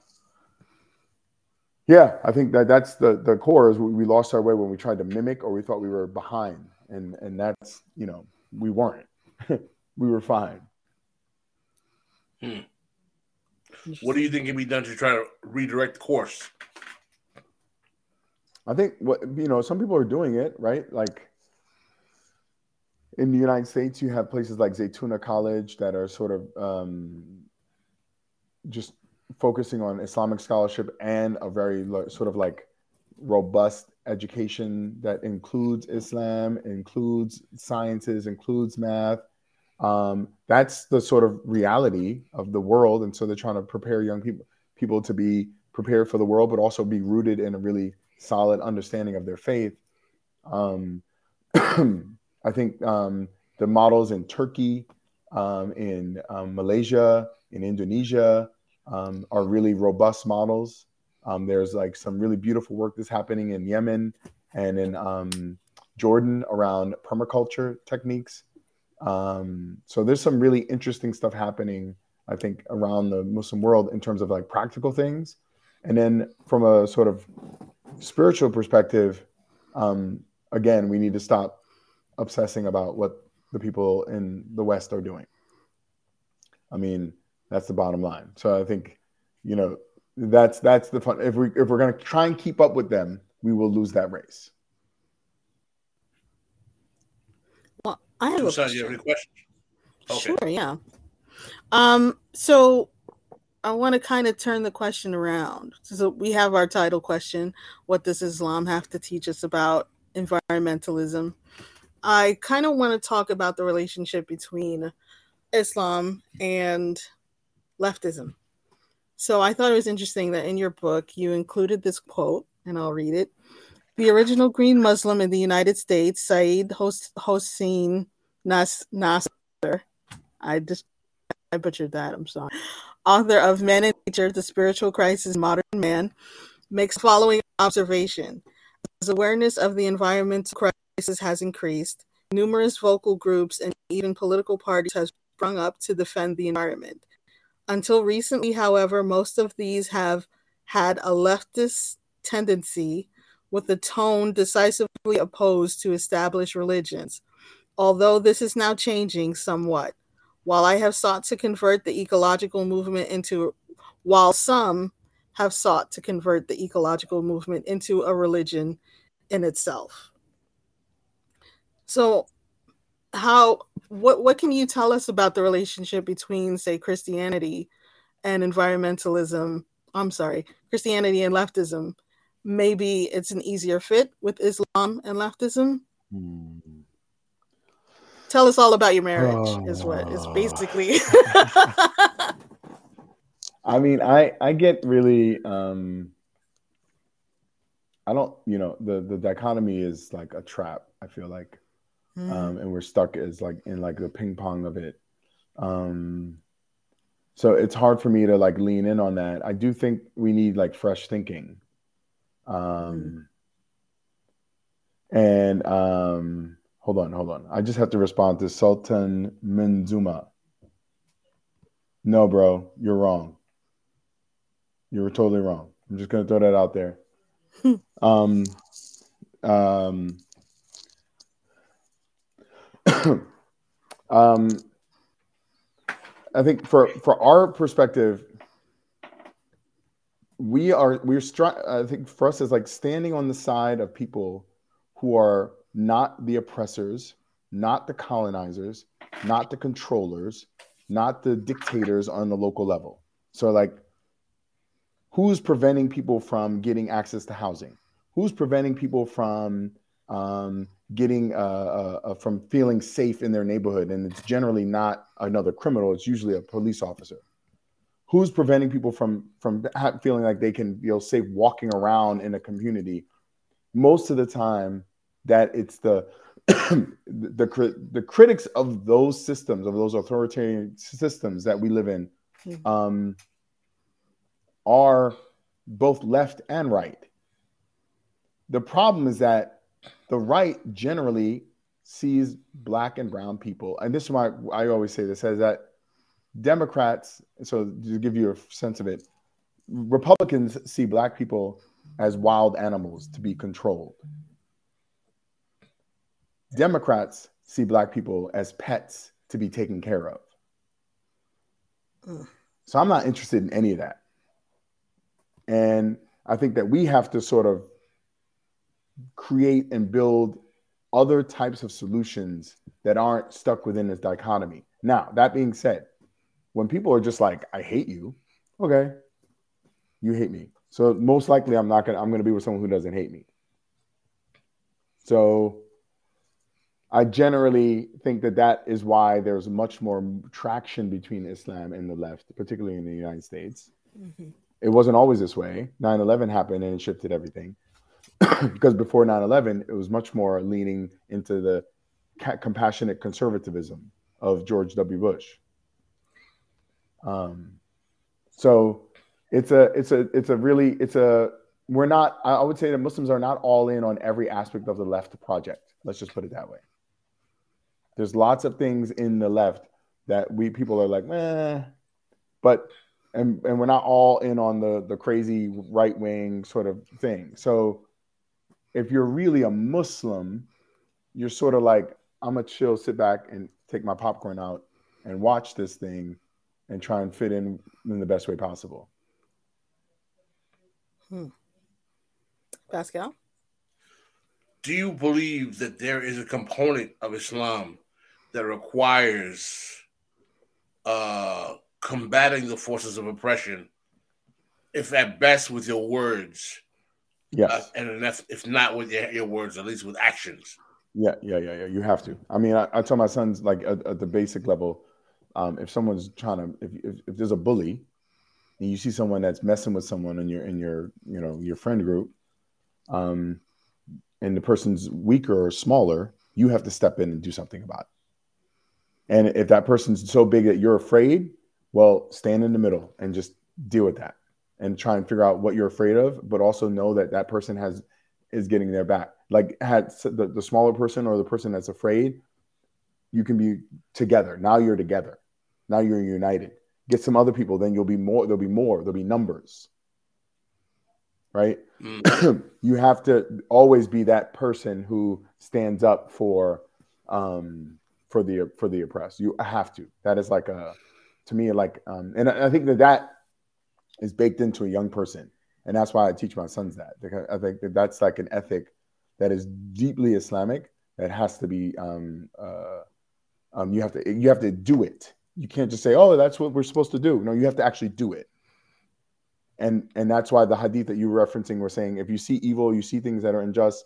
yeah, I think that that's the the core is we lost our way when we tried to mimic or we thought we were behind, and and that's you know we weren't, we were fine. Hmm. What do you think can be done to try to redirect the course? I think what you know, some people are doing it right. Like in the United States, you have places like Zaytuna College that are sort of um, just focusing on Islamic scholarship and a very sort of like robust education that includes Islam, includes sciences, includes math. Um, that's the sort of reality of the world, and so they're trying to prepare young people people to be prepared for the world, but also be rooted in a really solid understanding of their faith. Um, I think um, the models in Turkey, um, in um, Malaysia, in Indonesia, um, are really robust models. There's like some really beautiful work that's happening in Yemen and in Jordan around permaculture techniques. Um, so there's some really interesting stuff happening, I think, around the Muslim world in terms of like practical things. And then from a sort of spiritual perspective, um, again, we need to stop obsessing about what the people in the West are doing. I mean, that's the bottom line. So I think, you know, that's that's the fun. If we if we're gonna try and keep up with them, we will lose that race. Well, I have a question. You have any questions? Okay. Sure, yeah. Um, so I want to kind of turn the question around. So we have our title question: What does Islam have to teach us about environmentalism? I kind of want to talk about the relationship between Islam and leftism. So I thought it was interesting that in your book you included this quote, and I'll read it. The original green Muslim in the United States, Said Hossein Nas- Nasser, I just I butchered that. I'm sorry. Author of Man and Nature: The Spiritual Crisis, Modern Man, makes the following observation: as awareness of the environmental crisis has increased, numerous vocal groups and even political parties have sprung up to defend the environment. Until recently, however, most of these have had a leftist tendency with a tone decisively opposed to established religions. Although this is now changing somewhat, while I have sought to convert the ecological movement into, while some have sought to convert the ecological movement into a religion in itself. So, how what what can you tell us about the relationship between, say, Christianity and environmentalism? I'm sorry, Christianity and leftism. Maybe it's an easier fit with Islam and leftism. Hmm. Tell us all about your marriage. Oh. Is what is oh. basically. I mean, I I get really um I don't, you know, the the dichotomy is like a trap. I feel like, mm. um, and we're stuck as like in like the ping pong of it. Um, so it's hard for me to like lean in on that. I do think we need like fresh thinking. Um, mm. and um, hold on, hold on. I just have to respond to Sultan Minzuma. No, bro, you're wrong. You were totally wrong. I'm just gonna throw that out there. um, um, um, I think for for our perspective, we are we're stri- I think for us is like standing on the side of people who are not the oppressors, not the colonizers, not the controllers, not the dictators on the local level. So like who's preventing people from getting access to housing? Who's preventing people from um, getting uh, uh, uh, from feeling safe in their neighborhood? And it's generally not another criminal; it's usually a police officer. Who's preventing people from from feeling like they can feel safe walking around in a community? Most of the time, that it's the the, the critics of those systems of those authoritarian systems that we live in. Mm-hmm. Um, are both left and right. The problem is that the right generally sees black and brown people, and this is why I always say this: is that Democrats, so to give you a sense of it, Republicans see black people as wild animals to be controlled. Democrats see black people as pets to be taken care of. So I'm not interested in any of that. And I think that we have to sort of create and build other types of solutions that aren't stuck within this dichotomy. Now, that being said, when people are just like, I hate you, okay, you hate me. So most likely I'm not gonna I'm gonna be with someone who doesn't hate me. So I generally think that that is why there's much more traction between Islam and the left, particularly in the United States. Mm-hmm it wasn't always this way. 9 11 happened and it shifted everything. because before 9 11, it was much more leaning into the compassionate conservatism of George W. Bush. Um, so it's a it's a it's a really it's a we're not I would say that Muslims are not all in on every aspect of the left project. Let's just put it that way. There's lots of things in the left that we people are like, eh, but and and we're not all in on the the crazy right wing sort of thing. So if you're really a Muslim, you're sort of like I'm gonna chill, sit back, and take my popcorn out and watch this thing and try and fit in in the best way possible. Hmm. Pascal, do you believe that there is a component of Islam that requires uh, combating the forces of oppression, if at best with your words. Yes. Uh, and if, if not with your, your, words, at least with actions. Yeah, yeah, yeah, yeah. You have to. I mean, I, I tell my sons like at, at the basic level, um, if someone's trying to, if, if, if there's a bully, and you see someone that's messing with someone in your in your you know your friend group, um, and the person's weaker or smaller, you have to step in and do something about it. And if that person's so big that you're afraid, well, stand in the middle and just deal with that and try and figure out what you're afraid of, but also know that that person has is getting their back. Like had the, the smaller person or the person that's afraid, you can be together. Now you're together. Now you're united. get some other people, then you'll be more. There'll be more. There'll be numbers, right? Mm. you have to always be that person who stands up for um, for the for the oppressed. You have to. That is like a to me like um, and I think that that is baked into a young person, and that's why I teach my sons that. Because I think that that's like an ethic that is deeply Islamic that has to be um, uh, um, you have to you have to do it. You can't just say, "Oh, that's what we're supposed to do." No, you have to actually do it. And and that's why the hadith that you were referencing were saying, if you see evil, you see things that are unjust,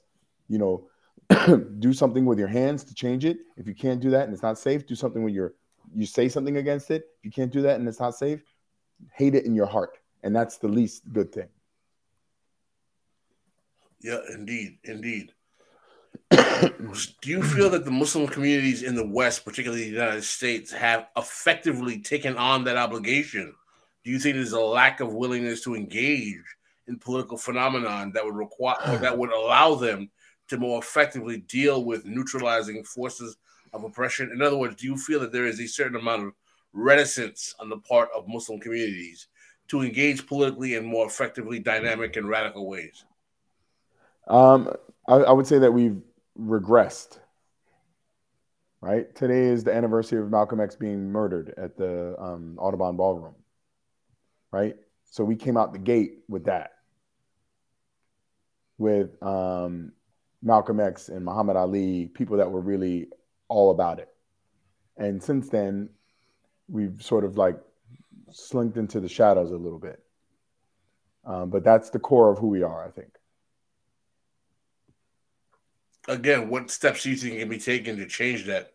you know, do something with your hands to change it. If you can't do that and it's not safe, do something with your you say something against it. If you can't do that and it's not safe, hate it in your heart. And that's the least good thing. Yeah, indeed, indeed. Do you feel that the Muslim communities in the West, particularly the United States, have effectively taken on that obligation? Do you think there's a lack of willingness to engage in political phenomenon that would require that would allow them to more effectively deal with neutralizing forces of oppression? In other words, do you feel that there is a certain amount of reticence on the part of Muslim communities to engage politically in more effectively dynamic and radical ways? Um, I, I would say that we've regressed. Right today is the anniversary of Malcolm X being murdered at the um, Audubon Ballroom. Right, so we came out the gate with that, with um, Malcolm X and Muhammad Ali, people that were really all about it. And since then, we've sort of like slinked into the shadows a little bit. Um, but that's the core of who we are, I think. Again, what steps do you think can be taken to change that?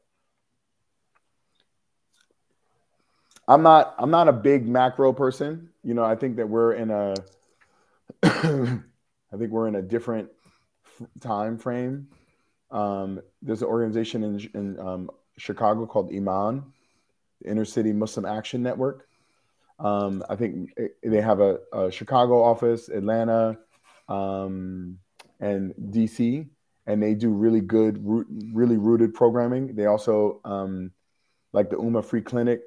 I'm not I'm not a big macro person. You know, I think that we're in a I think we're in a different time frame. Um, there's an organization in, in um, Chicago called Iman, the Inner City Muslim Action Network. Um, I think they have a, a Chicago office, Atlanta, um, and DC, and they do really good, root, really rooted programming. They also um, like the UMMA Free Clinic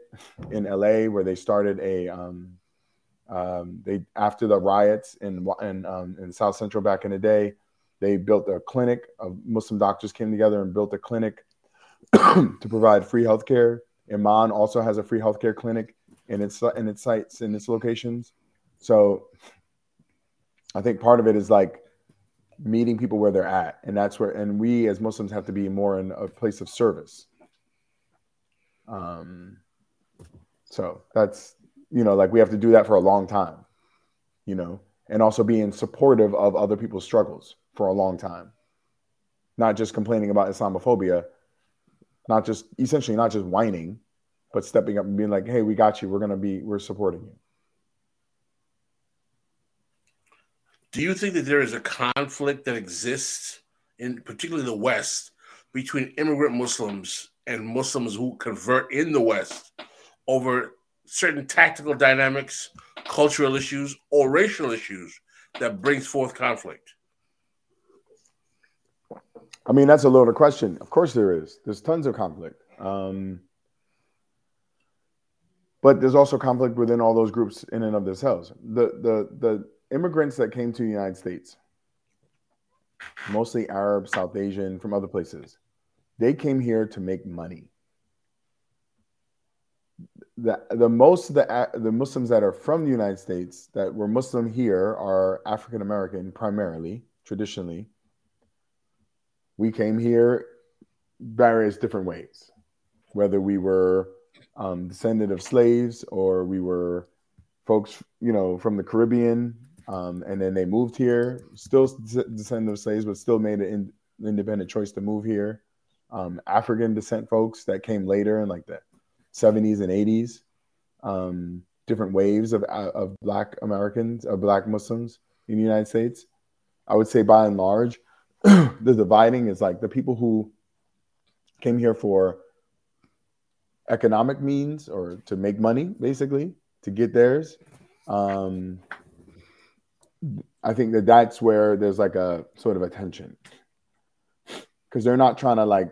in LA, where they started a um, um, they after the riots in in, um, in South Central back in the day, they built a clinic. Of Muslim doctors came together and built a clinic to provide free healthcare. Iman also has a free healthcare clinic in its in its sites in its locations. So I think part of it is like meeting people where they're at, and that's where and we as Muslims have to be more in a place of service. Um, so that's you know like we have to do that for a long time, you know, and also being supportive of other people's struggles for a long time, not just complaining about Islamophobia, not just essentially not just whining, but stepping up and being like, hey, we got you. We're gonna be we're supporting you. Do you think that there is a conflict that exists in particularly the West between immigrant Muslims and Muslims who convert in the West over certain tactical dynamics, cultural issues, or racial issues that brings forth conflict? I mean, that's a loaded question. Of course, there is. There's tons of conflict. Um, but there's also conflict within all those groups in and of themselves. The the the immigrants that came to the United States, mostly Arab, South Asian, from other places, they came here to make money. The, the most of the the Muslims that are from the United States that were Muslim here are African American primarily, traditionally. We came here various different ways, whether we were um, of slaves or we were folks, you know, from the Caribbean, um, and then they moved here, still descendant of slaves, but still made an in, independent choice to move here. Um, African descent folks that came later in like the 70s and 80s, um, different waves of, of Black Americans, of Black Muslims in the United States. I would say by and large, the dividing is like the people who came here for economic means or to make money, basically, to get theirs. Um, I think that that's where there's like a sort of a tension because they're not trying to like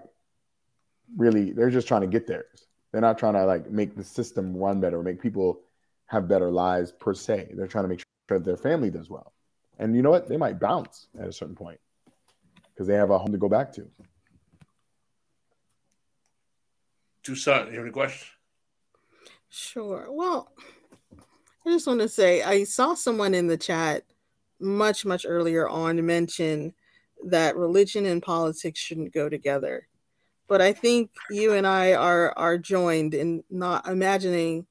really, they're just trying to get theirs. They're not trying to like make the system run better, make people have better lives per se. They're trying to make sure that their family does well. And you know what? They might bounce at a certain point because they have a home to go back to. Toussaint, you have any questions? Sure. Well, I just want to say I saw someone in the chat much, much earlier on mention that religion and politics shouldn't go together. But I think you and I are are joined in not imagining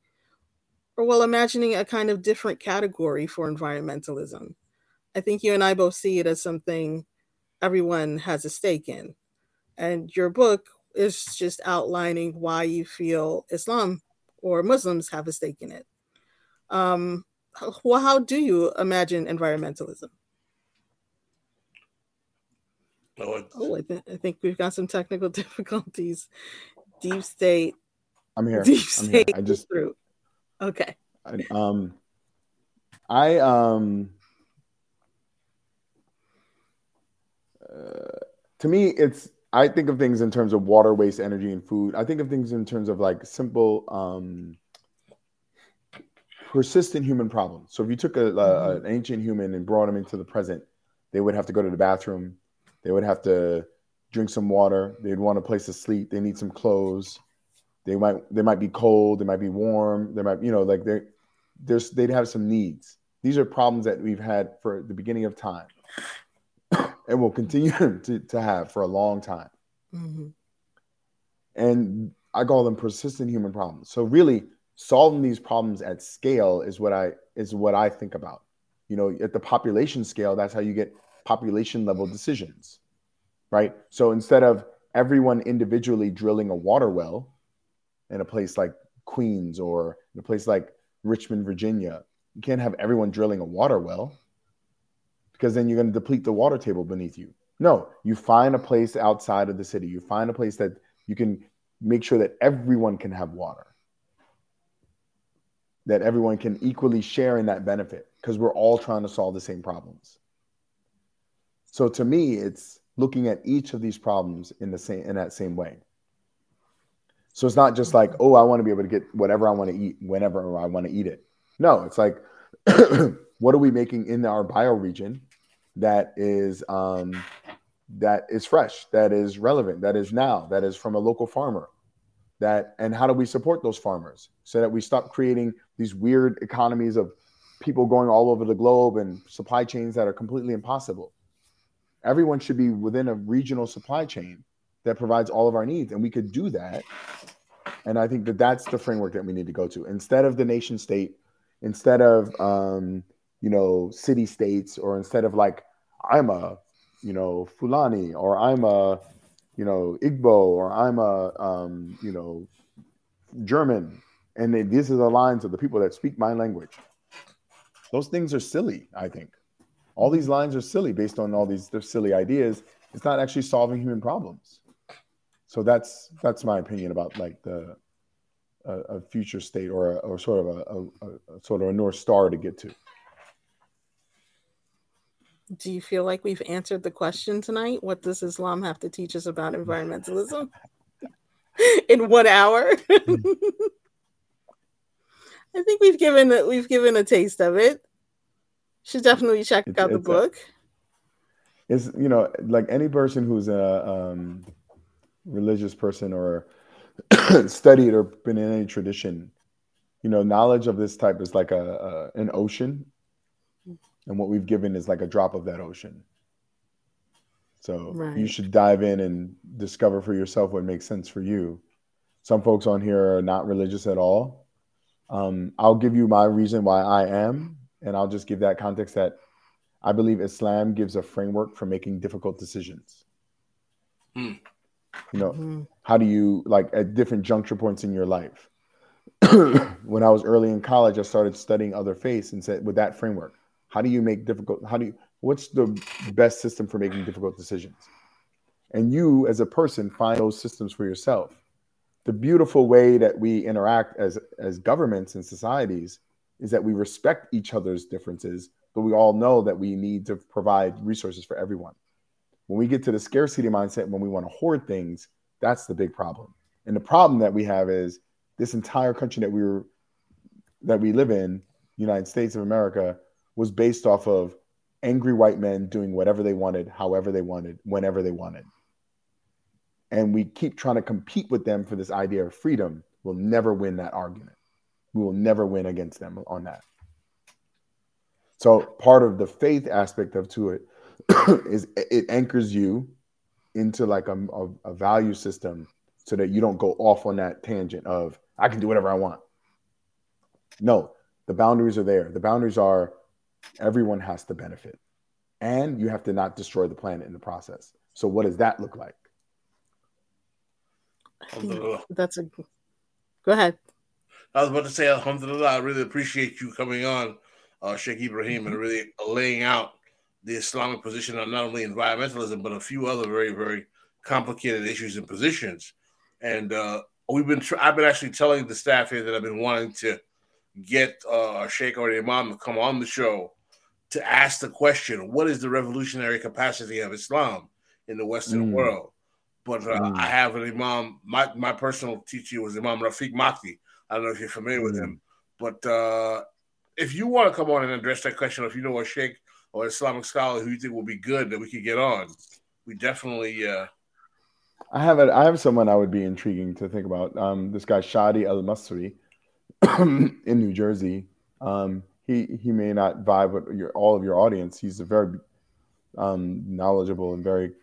or well imagining a kind of different category for environmentalism. I think you and I both see it as something everyone has a stake in. And your book is just outlining why you feel Islam or Muslims have a stake in it. Um, well, how do you imagine environmentalism? Oh, oh I, th- I, think we've got some technical difficulties. Deep state. I'm here. Deep I'm state. Here. I just through. Okay. I, um, I um, uh, to me, it's I think of things in terms of water, waste, energy, and food. I think of things in terms of like simple, um, persistent human problems. So if you took a, mm-hmm. an ancient human and brought them into the present, they would have to go to the bathroom. They would have to drink some water. They'd want a place to sleep. They need some clothes. They might they might be cold. They might be warm. They might you know like they there's they'd have some needs. These are problems that we've had for the beginning of time and will continue to, to have for a long time. Mm-hmm. And I call them persistent human problems. So really solving these problems at scale is what I is what I think about. You know, at the population scale, that's how you get population level decisions. Right? So instead of everyone individually drilling a water well in a place like Queens or in a place like Richmond, Virginia, you can't have everyone drilling a water well because then you're going to deplete the water table beneath you. No, you find a place outside of the city. You find a place that you can make sure that everyone can have water, that everyone can equally share in that benefit because we're all trying to solve the same problems. So to me, it's looking at each of these problems in the same in that same way. So it's not just like, oh, I want to be able to get whatever I want to eat whenever I want to eat it. No, it's like, what are we making in our bioregion that is um, that is fresh, that is relevant, that is now, that is from a local farmer. That and how do we support those farmers so that we stop creating these weird economies of people going all over the globe and supply chains that are completely impossible. Everyone should be within a regional supply chain that provides all of our needs, and we could do that. And I think that that's the framework that we need to go to instead of the nation state, instead of um, you know city states, or instead of like I'm a, you know, Fulani, or I'm a, you know, Igbo, or I'm a, um, you know, German, and they, these are the lines of the people that speak my language. Those things are silly. I think all these lines are silly based on all these silly ideas. It's not actually solving human problems. So that's that's my opinion about like the a, a future state or a, or sort of a, a, a sort of a north star to get to do you feel like we've answered the question tonight? What does Islam have to teach us about environmentalism? In one hour? I think we've given we've given a taste of it. Should definitely check it's, out the book. A, it's you know like any person who's a um, religious person or studied or been in any tradition, you know, knowledge of this type is like a, a an ocean and what we've given is like a drop of that ocean. So right. you should dive in and discover for yourself what makes sense for you. Some folks on here are not religious at all. Um, I'll give you my reason why I am, and I'll just give that context that I believe Islam gives a framework for making difficult decisions. Hmm. You know, mm-hmm. how do you like at different juncture points in your life? when I was early in college, I started studying other faiths and said with that framework how do you make difficult? How do you? What's the best system for making difficult decisions? And you, as a person, find those systems for yourself. The beautiful way that we interact as as governments and societies is that we respect each other's differences, but we all know that we need to provide resources for everyone. When we get to the scarcity mindset, when we want to hoard things, that's the big problem. And the problem that we have is this entire country that we were that we live in, United States of America, was based off of angry white men doing whatever they wanted, however they wanted, whenever they wanted. And we keep trying to compete with them for this idea of freedom. We'll never win that argument. We will never win against them on that. So part of the faith aspect of to it is it anchors you into like a, a, a value system so that you don't go off on that tangent of I can do whatever I want. No, the boundaries are there. The boundaries are everyone has to benefit and you have to not destroy the planet in the process. So what does that look like? That's a go ahead. I was about to say, Alhamdulillah, I really appreciate you coming on, uh, Sheikh Ibrahim, and really laying out the Islamic position on not only environmentalism, but a few other very, very complicated issues and positions. And uh, we've been, tr- I've been actually telling the staff here that I've been wanting to get uh, Sheikh or Imam to come on the show to ask the question, what is the revolutionary capacity of Islam in the Western mm. world? But uh, mm. I have an Imam, my, my personal teacher was Imam Rafiq Makki. I don't know if you're familiar mm. with him, but uh, if you want to come on and address that question, if you know a sheikh or Islamic scholar who you think will be good that we could get on, we definitely. Uh... I have a, I have someone I would be intriguing to think about. Um, this guy Shadee Elmasry in New Jersey. Um, he he may not vibe with your all of your audience. He's a very um, knowledgeable and very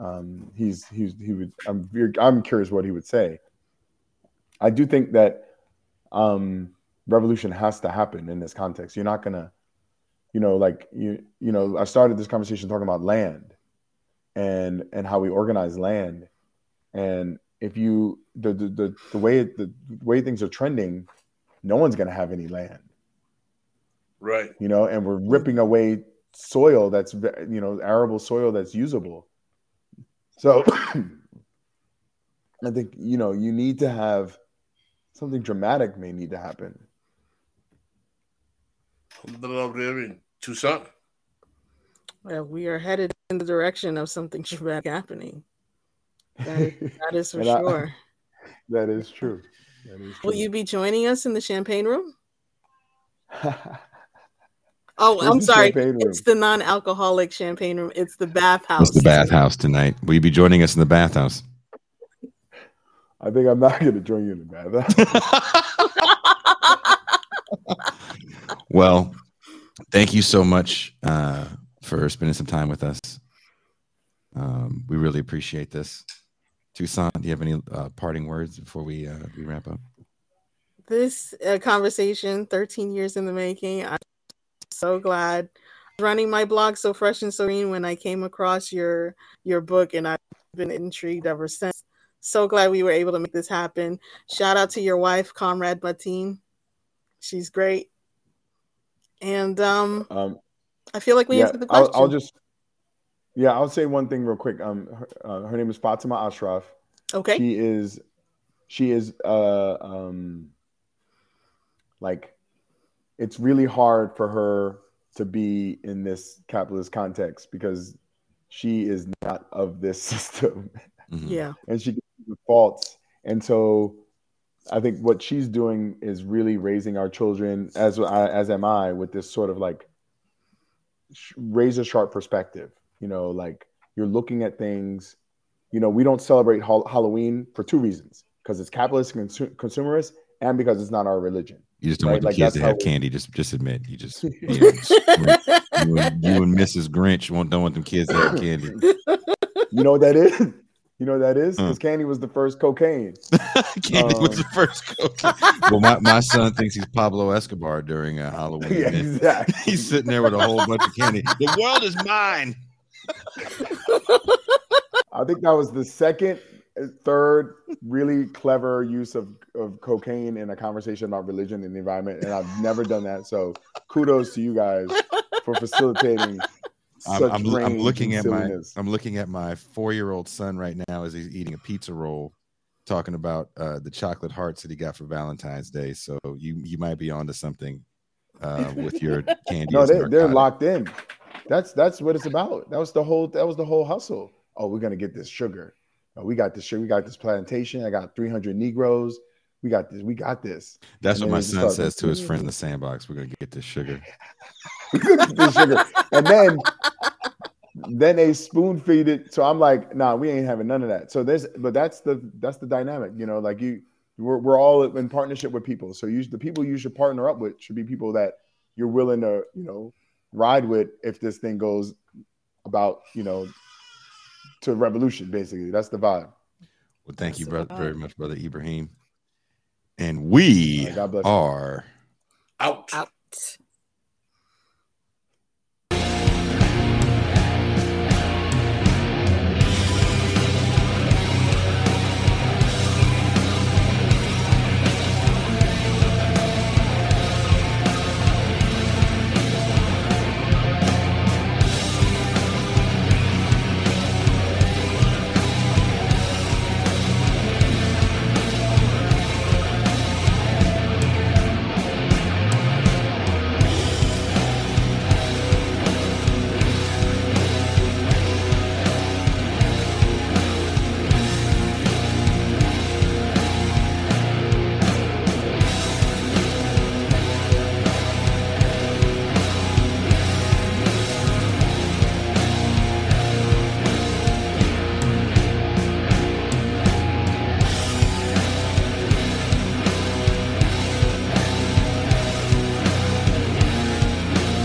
um, he's he's he would I'm I'm curious what he would say. I do think that um, revolution has to happen in this context. You're not gonna, you know, like you you know I started this conversation talking about land and and how we organize land and if you the the the, the way the, the way things are trending no one's going to have any land. Right. You know and we're ripping away soil that's you know arable soil that's usable. So i think you know you need to have something dramatic may need to happen. Toussaint? Well, we are headed in the direction of something dramatic happening. That is, that is for sure I, that is true Will you be joining us in the champagne room? oh, I'm sorry. It's the non-alcoholic champagne room. It's the bathhouse. It's the bathhouse tonight. Will you be joining us in the bathhouse? I think I'm not going to join you in the bathhouse. well, thank you so much uh, for spending some time with us. Um, we really appreciate this. Toussaint, do you have any uh, parting words before we uh, we wrap up? This uh, conversation, 13 years in the making. I'm so glad running my blog so fresh and serene when I came across your your book, and I've been intrigued ever since. So glad we were able to make this happen. Shout out to your wife, Comrade Matin. She's great. And um, um I feel like we yeah, answered the question. I'll, I'll just yeah, I'll say one thing real quick. Um, her, uh, her name is Fatima Ashraf. Okay. She is, she is, uh, um, like, it's really hard for her to be in this capitalist context because she is not of this system. Mm-hmm. Yeah. and she gets the faults. And so I think what she's doing is really raising our children, as as am I, with this sort of like razor sharp perspective you know, like you're looking at things. You know, we don't celebrate ha- Halloween for two reasons: because it's capitalist and consu- consumerist, and because it's not our religion. You just don't right? want the like kids to have we... candy. Just, just admit you just you, know, you, and, you, and, Mrs. Grinch won't don't want them kids to have candy. You know what that is? You know what that is? Because candy was the first cocaine. candy um, was the first cocaine. well, my, my son thinks he's Pablo Escobar during a uh, Halloween. Yeah, exactly. He's sitting there with a whole bunch of candy. The world is mine. I think that was the second, third really clever use of, of cocaine in a conversation about religion and the environment. And I've never done that. So kudos to you guys for facilitating. I'm, I'm, I'm looking at my I'm looking at my four year old son right now as he's eating a pizza roll, talking about uh, the chocolate hearts that he got for Valentine's Day. So you you might be onto something uh, with your candy. no, they, they're locked in. That's that's what it's about. That was the whole that was the whole hustle. Oh, we're gonna get this sugar. Oh, we got this sugar. We got this plantation. I got 300 Negroes. we got this, we got this. That's And what my then they just son says to his friend in the sandbox. We're gonna get this sugar. the sugar. And then then they spoon feed it. So I'm like, nah, we ain't having none of that. So there's but that's the that's the dynamic, you know, like you we're, we're all in partnership with people. So you the people you should partner up with should be people that you're willing to, you know, ride with if this thing goes about, you know, to revolution, basically. That's the vibe. Well, thank you, That's brother, about very much, brother Ibrahim. And we All right, God bless are Out. Out.